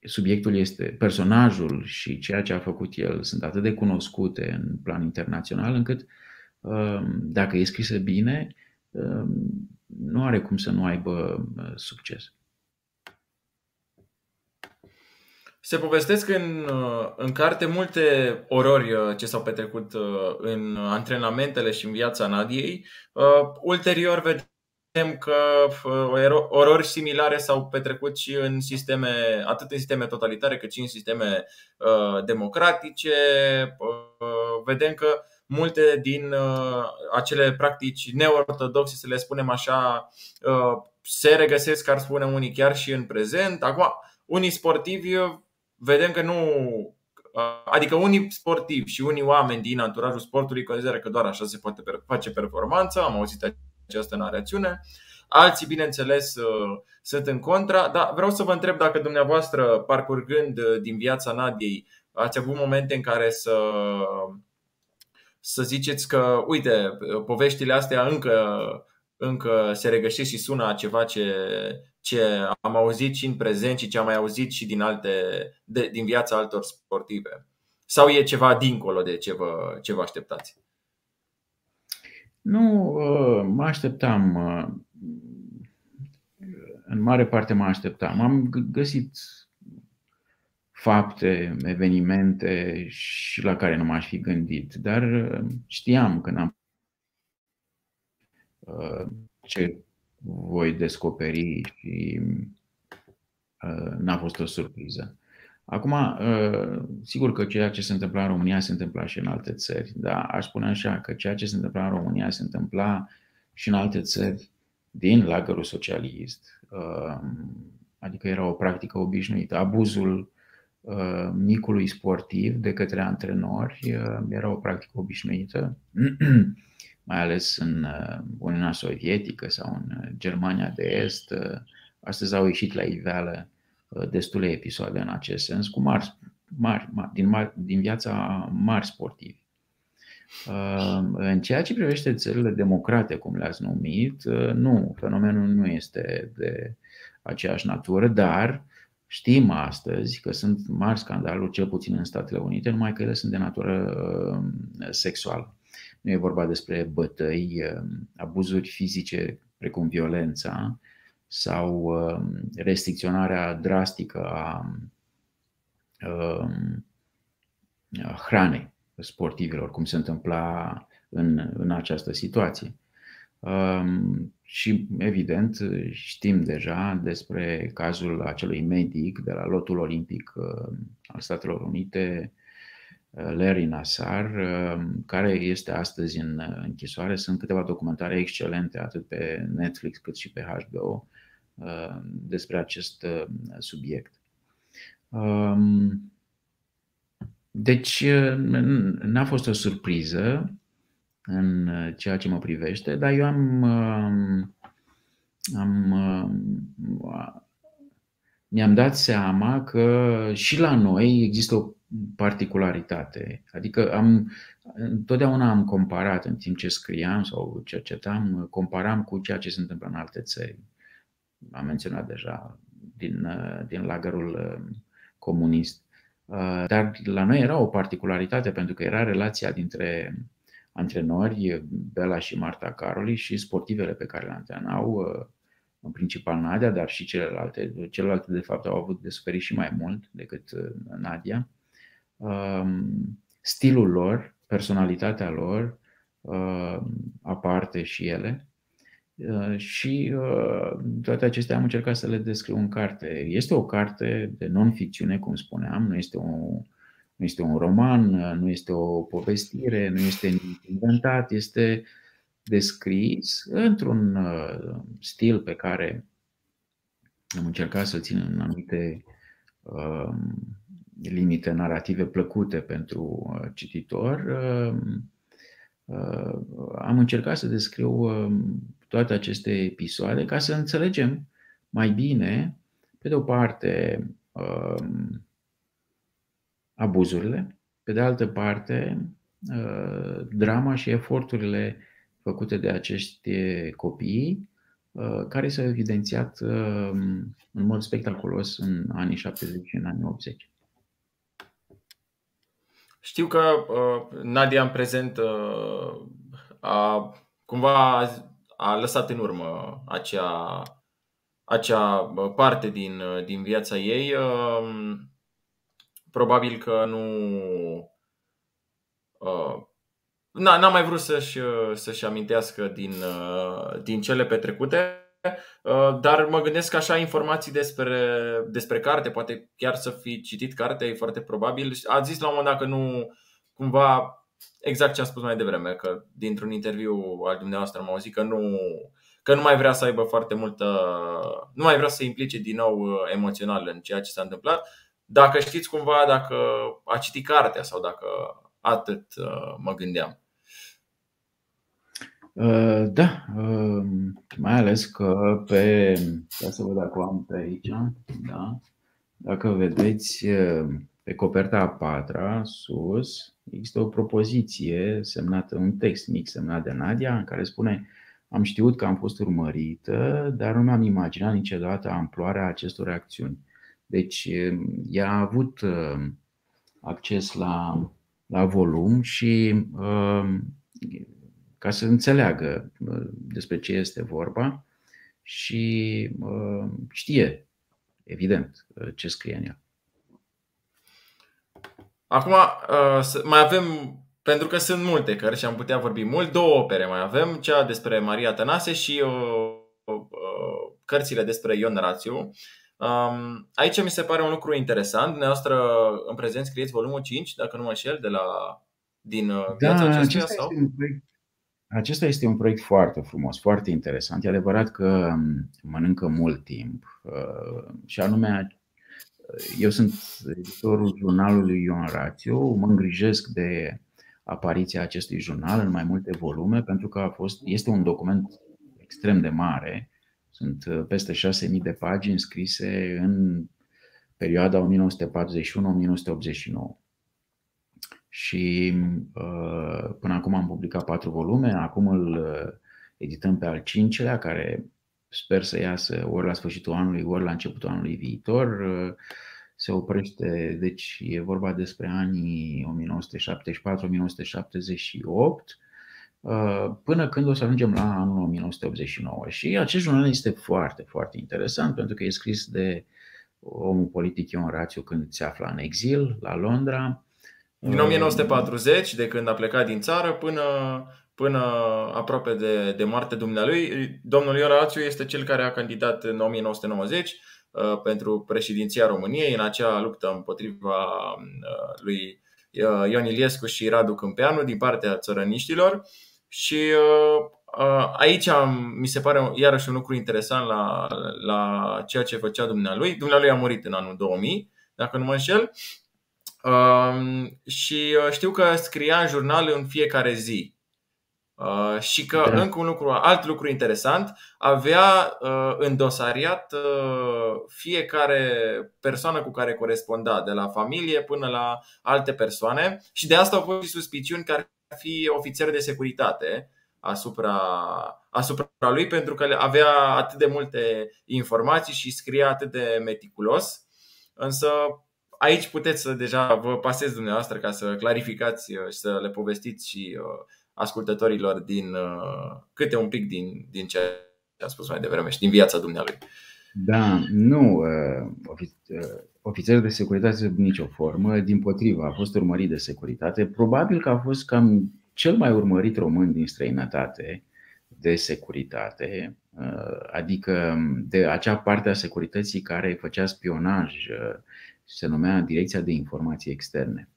Subiectul este, personajul și ceea ce a făcut el sunt atât de cunoscute în plan internațional încât dacă e scrisă bine, nu are cum să nu aibă succes. Se povestesc în, în carte multe orori ce s-au petrecut în antrenamentele și în viața Nadiei. Ulterior vedem că orori similare s-au petrecut și în sisteme, atât în sisteme totalitare cât și în sisteme democratice. Vedem că multe din uh, acele practici neortodoxe, să le spunem așa, uh, se regăsesc, ar spune unii, chiar și în prezent. Acum, unii sportivi uh, vedem că nu. Uh, adică unii sportivi și unii oameni din anturajul sportului consideră că doar așa se poate face performanță. Am auzit această narațiune. Alții, bineînțeles, uh, sunt în contra, dar vreau să vă întreb dacă dumneavoastră, parcurgând uh, din viața Nadiei, ați avut momente în care să să ziceți că, uite, poveștile astea încă, încă se regăsesc și sună ceva ce, ce am auzit și în prezent și ce am mai auzit și din, alte, de, din viața altor sportive? Sau e ceva dincolo de ce vă, ce vă așteptați? Nu, ă, mă așteptam. Ă, în mare parte mă așteptam. Am găsit fapte, evenimente și la care nu m-aș fi gândit, dar uh, știam că n-am uh, ce voi descoperi și uh, n-a fost o surpriză. Acum, sigur că ceea ce se întâmpla în România se întâmpla și în alte țări, dar aș spune așa că ceea ce se întâmpla în România se întâmpla și în alte țări din lagărul socialist, adică era o practică obișnuită. Abuzul Uh, micului sportiv de către antrenori uh, era o practică obișnuită, <clears throat> mai ales în uh, Uniunea Sovietică sau în Germania de Est. Astăzi au ieșit la iveală destule episoade în acest sens, cu mari, mari, mari din, mari, din viața mari sportivi. În ceea ce privește țările democrate, cum le-ați numit, nu, fenomenul nu este de aceeași natură, dar Știm astăzi că sunt mari scandaluri, cel puțin în Statele Unite, numai că ele sunt de natură uh, sexuală. Nu e vorba despre bătăi, uh, abuzuri fizice precum violența sau uh, restricționarea drastică a hranei sportivilor, cum se întâmpla în, în această situație. Um, și, evident, știm deja despre cazul acelui medic de la lotul olimpic uh, al Statelor Unite, uh, Larry Nassar, um, care este astăzi în închisoare. Sunt câteva documentare excelente, atât pe Netflix cât și pe HBO, uh, despre acest subiect. Um, deci, n-a fost o surpriză în uh, ceea ce mă privește, dar eu am, um, am uh, mi-am dat seama că și la noi există o particularitate. Adică am, întotdeauna am comparat în timp ce scriam sau cercetam, comparam cu ceea ce se întâmplă în alte țări. Am menționat deja din, din lagărul comunist. Dar la noi era o particularitate pentru că era relația dintre antrenori, Bela și Marta Caroli și sportivele pe care le antrenau, în principal Nadia, dar și celelalte. Celelalte, de fapt, au avut de suferit și mai mult decât Nadia. Stilul lor, personalitatea lor, aparte și ele. Și toate acestea am încercat să le descriu în carte. Este o carte de non-ficțiune, cum spuneam, nu este un, nu este un roman, nu este o povestire, nu este inventat, este descris într-un uh, stil pe care am încercat să-l țin în anumite uh, limite narrative plăcute pentru uh, cititor. Am încercat să descriu toate aceste episoade ca să înțelegem mai bine, pe de o parte, abuzurile, pe de altă parte, drama și eforturile făcute de acești copii, care s-au evidențiat în mod spectaculos în anii 70 și în anii 80. Știu că uh, Nadia în prezent uh, a cumva a lăsat în urmă acea, acea parte din, din viața ei. Uh, probabil că nu uh, n-a mai vrut să-și, să-și amintească din, uh, din cele petrecute, uh, dar mă gândesc că așa informații despre, despre carte, poate chiar să fi citit cartea, e foarte probabil. A zis la un moment dat că nu, cumva, exact ce am spus mai devreme, că dintr-un interviu al dumneavoastră am auzit că nu, că nu mai vrea să aibă foarte multă, nu mai vrea să se implice din nou uh, emoțional în ceea ce s-a întâmplat. Dacă știți cumva dacă a citit cartea sau dacă atât mă gândeam. Uh, da, uh, mai ales că pe, ca să văd dacă o am pe aici, da, dacă vedeți uh, pe coperta a patra, sus, există o propoziție semnată, un text mic semnat de Nadia, în care spune Am știut că am fost urmărită, dar nu mi-am imaginat niciodată amploarea acestor acțiuni. Deci, ea a avut acces la, la volum și ca să înțeleagă uh, despre ce este vorba și uh, știe, evident, uh, ce scrie în ea. Acum, mai avem, pentru că sunt multe cărți și am putea vorbi mult, două opere mai avem, cea despre Maria Tănase și cărțile despre Ion Rațiu. Um, aici mi se pare un lucru interesant. Dumneavoastră, în prezent, scrieți volumul 5, dacă nu mă șel, de la, din viața da, acestuia? Sau? Este un proiect acesta este un proiect foarte frumos, foarte interesant. E adevărat că um, mănâncă mult timp uh, și anume eu sunt editorul jurnalului Ion Rațiu, mă îngrijesc de apariția acestui jurnal în mai multe volume pentru că a fost, este un document extrem de mare. Sunt uh, peste 6.000 de pagini scrise în perioada 1941-1989 și uh, până acum am publicat patru volume, acum îl uh, edităm pe al cincilea, care sper să iasă ori la sfârșitul anului, ori la începutul anului viitor. Uh, se oprește, deci e vorba despre anii 1974-1978, până când o să ajungem la anul 1989. Și acest jurnal este foarte, foarte interesant pentru că e scris de omul politic Ion Rațiu când se afla în exil la Londra din 1940, de când a plecat din țară, până, până aproape de, de moarte dumnealui. Domnul Ion Rațiu este cel care a candidat în 1990 uh, pentru președinția României în acea luptă împotriva uh, lui uh, Ion Iliescu și Radu Câmpeanu din partea țărăniștilor. Și aici mi se pare iarăși un lucru interesant la, la ceea ce făcea dumnealui. Dumnealui a murit în anul 2000, dacă nu mă înșel, Um, și uh, știu că scria în jurnal în fiecare zi. Uh, și că da. încă un lucru, alt lucru interesant, avea uh, îndosariat uh, fiecare persoană cu care coresponda, de la familie până la alte persoane și de asta au fost și suspiciuni că ar fi ofițer de securitate asupra, asupra lui pentru că avea atât de multe informații și scria atât de meticulos. Însă aici puteți să deja vă pasez dumneavoastră ca să clarificați și să le povestiți și ascultătorilor din câte un pic din, din ce a spus mai devreme și din viața dumnealui. Da, nu. Ofițerul de securitate sub nicio formă, din potrivă, a fost urmărit de securitate. Probabil că a fost cam cel mai urmărit român din străinătate de securitate, adică de acea parte a securității care făcea spionaj, se numea Direcția de Informații Externe,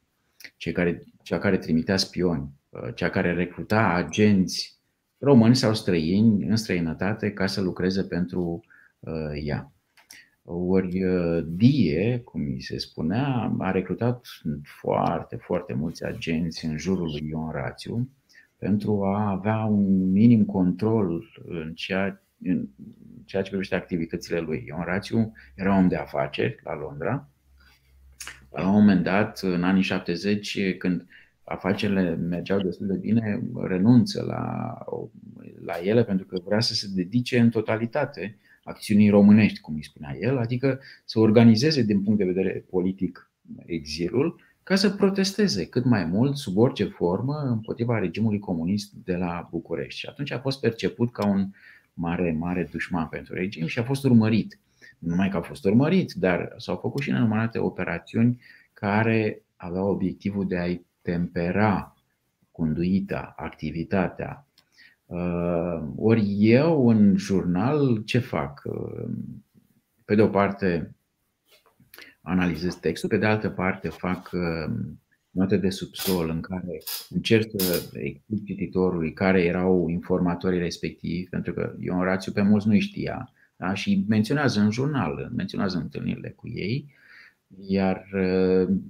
cea care, cea care trimitea spioni, cea care recruta agenți români sau străini în străinătate ca să lucreze pentru ea. Ori Die, cum mi se spunea, a recrutat foarte, foarte mulți agenți în jurul lui Ion Rațiu pentru a avea un minim control în ceea, în ceea ce privește activitățile lui. Ion Rațiu era om de afaceri la Londra. La un moment dat, în anii 70, când afacerile mergeau destul de bine, renunță la, la ele pentru că vrea să se dedice în totalitate acțiunii românești, cum îi spunea el, adică să organizeze din punct de vedere politic exilul ca să protesteze cât mai mult, sub orice formă, împotriva regimului comunist de la București. Și atunci a fost perceput ca un mare, mare dușman pentru regim și a fost urmărit. Nu numai că a fost urmărit, dar s-au făcut și nenumărate operațiuni care aveau obiectivul de a-i tempera conduita, activitatea, Uh, ori eu în jurnal ce fac? Uh, pe de o parte analizez textul, pe de altă parte fac uh, note de subsol în care încerc să explic cititorului care erau informatorii respectivi, pentru că Ion Rațiu pe mulți nu știa da? și menționează în jurnal, menționează întâlnirile cu ei, iar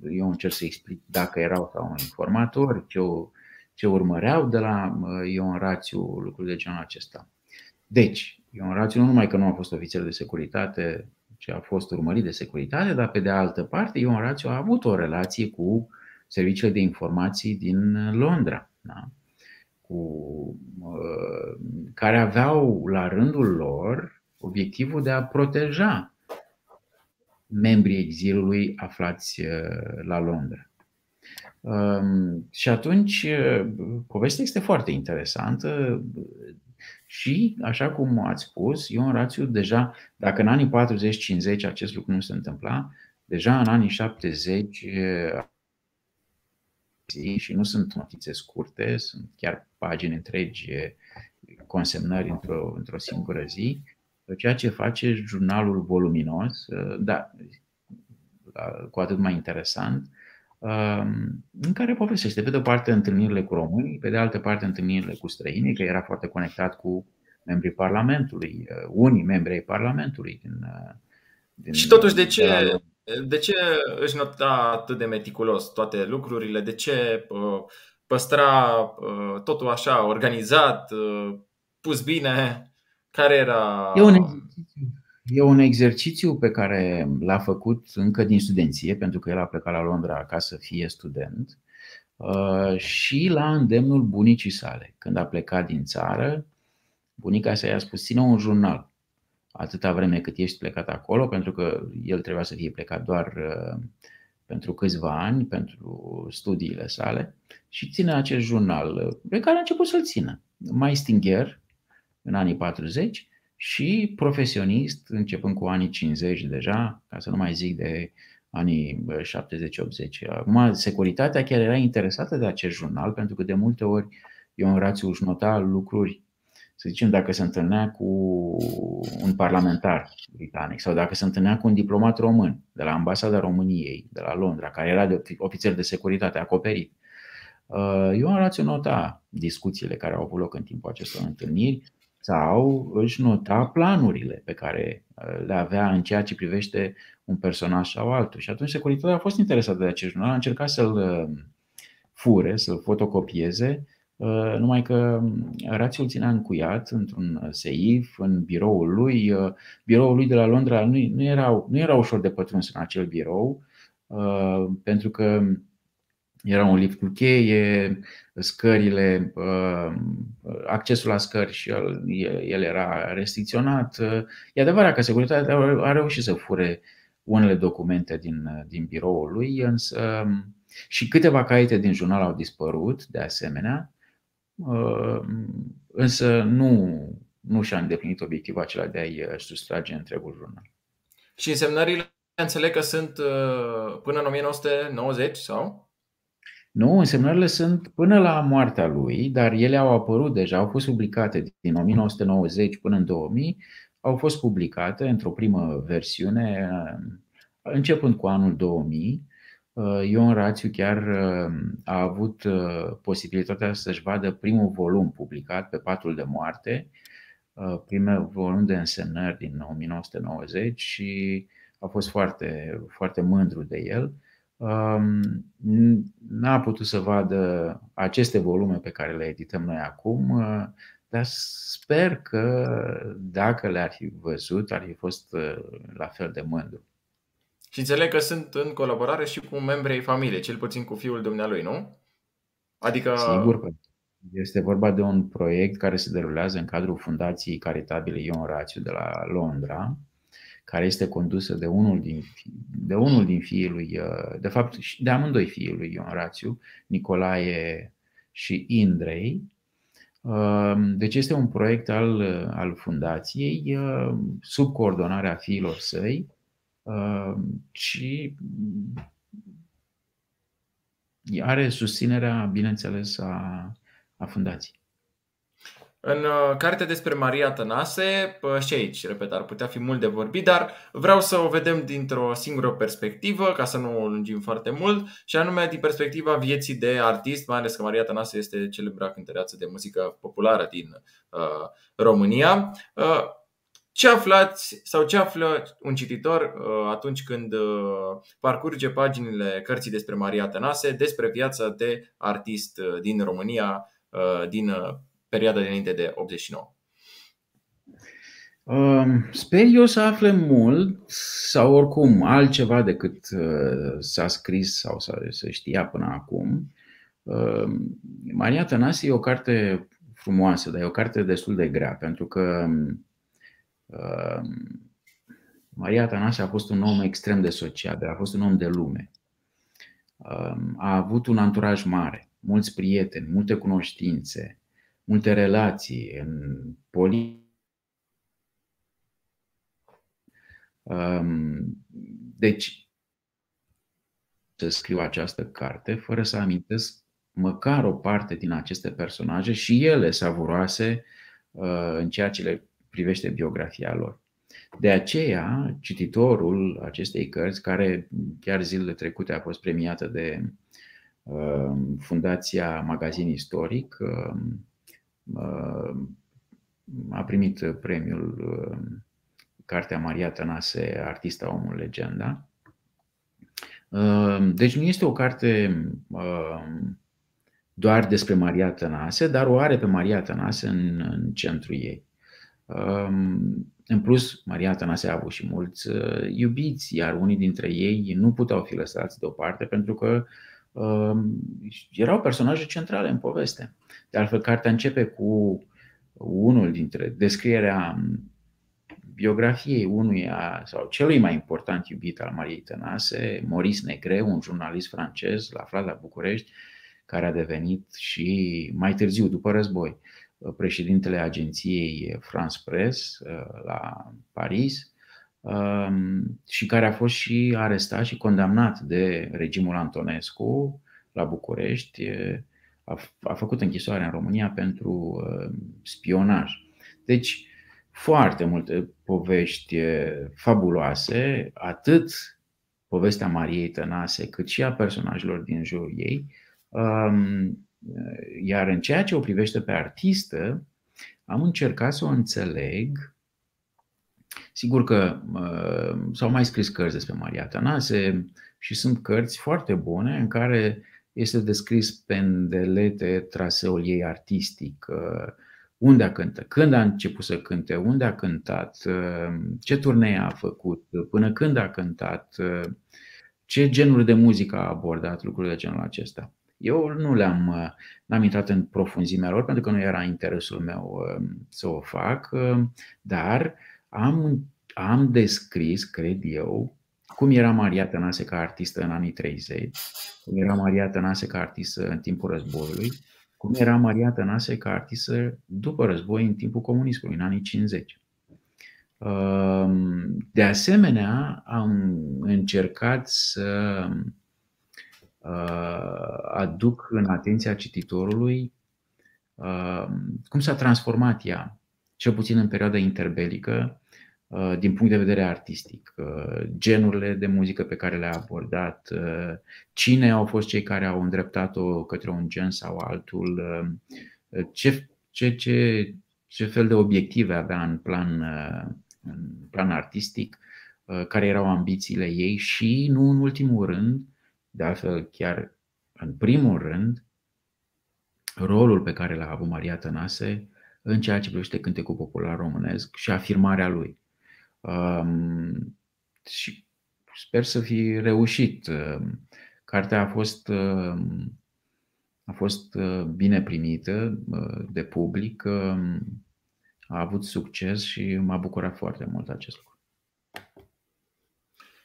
eu încerc să explic dacă erau sau informatori, ce o ce urmăreau de la Ion Rațiu lucruri de genul acesta. Deci, Ion Rațiu nu numai că nu a fost ofițer de securitate, ci a fost urmărit de securitate, dar pe de altă parte Ion Rațiu a avut o relație cu serviciile de informații din Londra, da? cu, care aveau la rândul lor obiectivul de a proteja membrii exilului aflați la Londra. Și atunci povestea este foarte interesantă și, așa cum ați spus, Ion Rațiu deja, dacă în anii 40-50 acest lucru nu se întâmpla, deja în anii 70 și nu sunt notițe scurte, sunt chiar pagini întregi consemnări într-o, într-o singură zi, ceea ce face jurnalul voluminos, da, cu atât mai interesant, în care povestește, pe de o parte, întâlnirile cu românii, pe de altă parte, întâlnirile cu străinii, că era foarte conectat cu membrii Parlamentului, uh, unii membri ai Parlamentului. Din, uh, din și totuși, de ce, de ce își nota atât de meticulos toate lucrurile? De ce uh, păstra totul așa organizat, pus bine? Care era. E un exercițiu E un exercițiu pe care l-a făcut încă din studenție, pentru că el a plecat la Londra ca să fie student, uh, și la îndemnul bunicii sale. Când a plecat din țară, bunica sa i-a spus, ține un jurnal atâta vreme cât ești plecat acolo, pentru că el trebuia să fie plecat doar uh, pentru câțiva ani, pentru studiile sale, și ține acest jurnal pe care a început să-l țină. Mai stingher, în anii 40, și profesionist, începând cu anii 50 deja, ca să nu mai zic de anii 70-80. Acum, securitatea chiar era interesată de acest jurnal, pentru că de multe ori Ion Rațiuș își nota lucruri, să zicem, dacă se întâlnea cu un parlamentar britanic sau dacă se întâlnea cu un diplomat român de la Ambasada României, de la Londra, care era de ofițer de securitate acoperit. Ion Rațiu nota discuțiile care au avut loc în timpul acestor întâlniri sau își nota planurile pe care uh, le avea în ceea ce privește un personaj sau altul. Și atunci securitatea a fost interesată de acest jurnal, a încercat să-l uh, fure, să-l fotocopieze numai că Rațiu îl ținea încuiat într-un seif, în biroul lui. Biroul lui de la Londra nu, nu, era, nu era ușor de pătruns în acel birou, pentru că era un lift cu cheie, scările, accesul la scări și el, el era restricționat. E adevărat că securitatea a reușit să fure unele documente din, din biroul lui, însă și câteva caite din jurnal au dispărut, de asemenea, însă nu, nu și-a îndeplinit obiectivul acela de a-i sustrage întregul jurnal. Și însemnările înțeleg că sunt până în 1990 sau? Nu, însemnările sunt până la moartea lui, dar ele au apărut deja, au fost publicate din 1990 până în 2000, au fost publicate într-o primă versiune, începând cu anul 2000. Ion Rațiu chiar a avut posibilitatea să-și vadă primul volum publicat pe patul de moarte, primul volum de însemnări din 1990 și a fost foarte, foarte mândru de el n-a putut să vadă aceste volume pe care le edităm noi acum, uh, dar sper că dacă le-ar fi văzut, ar fi fost uh, la fel de mândru. Și înțeleg că sunt în colaborare și cu membrii familiei, cel puțin cu fiul dumnealui, nu? Adică... Sigur că este vorba de un proiect care se derulează în cadrul Fundației Caritabile Ion Rațiu de la Londra, care este condusă de unul din, de unul din fiii lui, uh, de fapt de amândoi fiii lui Ion Rațiu, Nicolae și Indrei. Uh, deci este un proiect al, uh, al fundației sub coordonarea fiilor săi și are susținerea, bineînțeles, a, a fundației. În uh, cartea despre Maria Tănase, și aici, repet, ar putea fi mult de vorbit, dar vreau să o vedem dintr-o singură perspectivă, ca să nu o lungim foarte mult, și anume din perspectiva vieții de artist, mai ales că Maria Tănase este celebra cântăreață de muzică populară din uh, România. Uh, ce aflați sau ce află un cititor uh, atunci când uh, parcurge paginile cărții despre Maria Tănase, despre viața de artist uh, din România, uh, din uh, perioada dinainte de 89? Sper eu să afle mult sau oricum altceva decât uh, s-a scris sau să știa până acum. Maria Tănase e o carte frumoasă, dar e o carte destul de grea, pentru că Maria Tănase a fost un om extrem de sociabil, a fost un om de lume. A avut un anturaj mare, mulți prieteni, multe cunoștințe, multe relații, în politică. Deci, să scriu această carte fără să amintesc măcar o parte din aceste personaje și ele savuroase uh, în ceea ce le privește biografia lor. De aceea, cititorul acestei cărți, care chiar zilele trecute a fost premiată de uh, Fundația Magazin Istoric, uh, a primit premiul Cartea Maria Tănase, Artista Omul Legenda. Deci nu este o carte doar despre Maria Tănase, dar o are pe Maria Tănase în, în centrul ei. În plus, Maria Tănase a avut și mulți iubiți, iar unii dintre ei nu puteau fi lăsați deoparte pentru că erau personaje centrale în poveste. De altfel, cartea începe cu unul dintre descrierea biografiei unuia sau celui mai important iubit al Mariei Tănase, Maurice Negre, un jurnalist francez aflat la București, care a devenit și mai târziu, după război, președintele agenției France Press uh, la Paris um, și care a fost și arestat și condamnat de regimul Antonescu la București a, a făcut închisoare în România pentru uh, spionaj. Deci, foarte multe povești uh, fabuloase, atât povestea Mariei Tănase, cât și a personajelor din jurul ei. Um, iar în ceea ce o privește pe artistă, am încercat să o înțeleg. Sigur că uh, s-au mai scris cărți despre Maria Tănase și sunt cărți foarte bune în care este descris pe îndelete traseul ei artistic, unde a cântat, când a început să cânte, unde a cântat, ce turnee a făcut, până când a cântat, ce genuri de muzică a abordat, lucruri de genul acesta. Eu nu le-am n-am intrat în profunzimea lor pentru că nu era interesul meu să o fac, dar am, am descris, cred eu, cum era Maria Tănase ca artistă în anii 30, cum era Maria Tănase ca artistă în timpul războiului, cum era Maria Tănase ca artistă după război în timpul comunismului, în anii 50. De asemenea, am încercat să aduc în atenția cititorului cum s-a transformat ea, cel puțin în perioada interbelică, Uh, din punct de vedere artistic, uh, genurile de muzică pe care le-a abordat, uh, cine au fost cei care au îndreptat-o către un gen sau altul, ce, ce, ce, ce fel de obiective avea în plan, în plan artistic, care erau ambițiile ei și, nu în ultimul rând, de altfel chiar în primul rând, rolul pe care l-a avut Maria Tănase în ceea ce privește cântecul popular românesc și afirmarea lui. Um, și sper să fi reușit. Cartea a fost, a fost uh, bine primită uh, de public, um, a avut succes și m-a bucurat foarte mult acest lucru.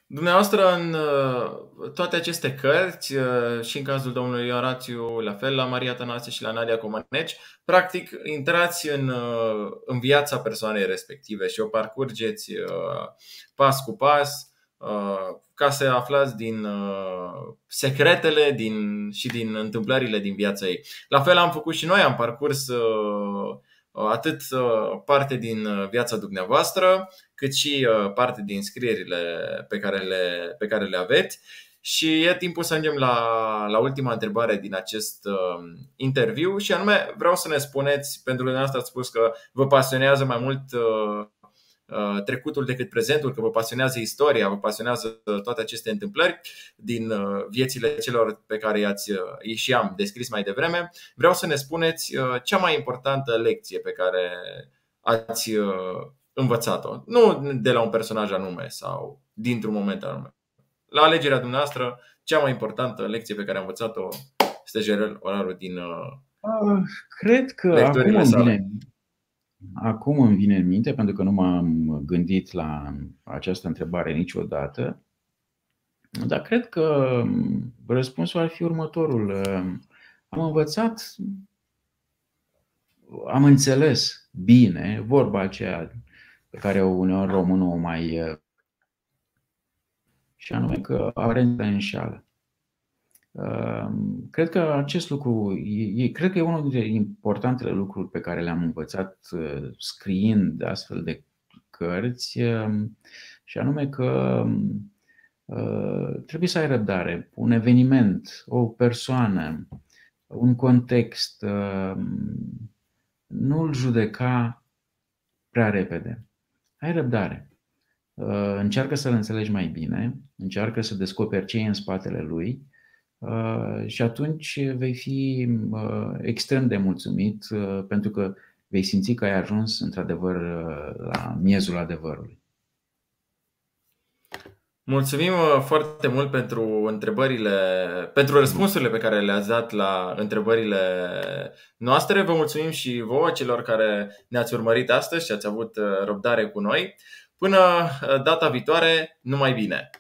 Dumneavoastră, în uh, toate aceste cărți, și în cazul domnului Iorațiu, la fel, la Maria Tănase și la Nadia Comăneci, practic intrați în, în viața persoanei respective și o parcurgeți pas cu pas ca să aflați din secretele din, și din întâmplările din viața ei. La fel am făcut și noi, am parcurs atât parte din viața dumneavoastră, cât și parte din scrierile pe care le, pe care le aveți. Și e timpul să ajungem la, la ultima întrebare din acest uh, interviu și anume vreau să ne spuneți, pentru că dumneavoastră ați spus că vă pasionează mai mult uh, uh, trecutul decât prezentul, că vă pasionează istoria, vă pasionează toate aceste întâmplări din uh, viețile celor pe care i-ați uh, și am descris mai devreme. Vreau să ne spuneți uh, cea mai importantă lecție pe care ați uh, învățat-o. Nu de la un personaj anume sau dintr-un moment anume la alegerea dumneavoastră, cea mai importantă lecție pe care am învățat-o este Jerel Oraru din uh, Cred că acum îmi, vine, acum îmi vine în minte, pentru că nu m-am gândit la această întrebare niciodată, dar cred că răspunsul ar fi următorul. Am învățat, am înțeles bine vorba aceea pe care uneori românul o mai și anume că aparența înșală. Ehm, cred că acest lucru, e, cred că e unul dintre importantele lucruri pe care le-am învățat uh, scriind astfel de cărți, ehm, și anume că uh, trebuie să ai răbdare. Un eveniment, o persoană, un context, ehm, nu-l judeca prea repede. Ai răbdare. Uh, încearcă să-l înțelegi mai bine, încearcă să descoperi ce e în spatele lui uh, și atunci vei fi uh, extrem de mulțumit pentru că vei simți că ai ajuns într-adevăr la miezul adevărului. Mulțumim foarte mult pentru întrebările, pentru răspunsurile pe care le-ați dat la întrebările noastre. Vă mulțumim și vouă, celor care ne-ați urmărit astăzi și ați avut răbdare cu noi. Până uh, data viitoare, numai bine!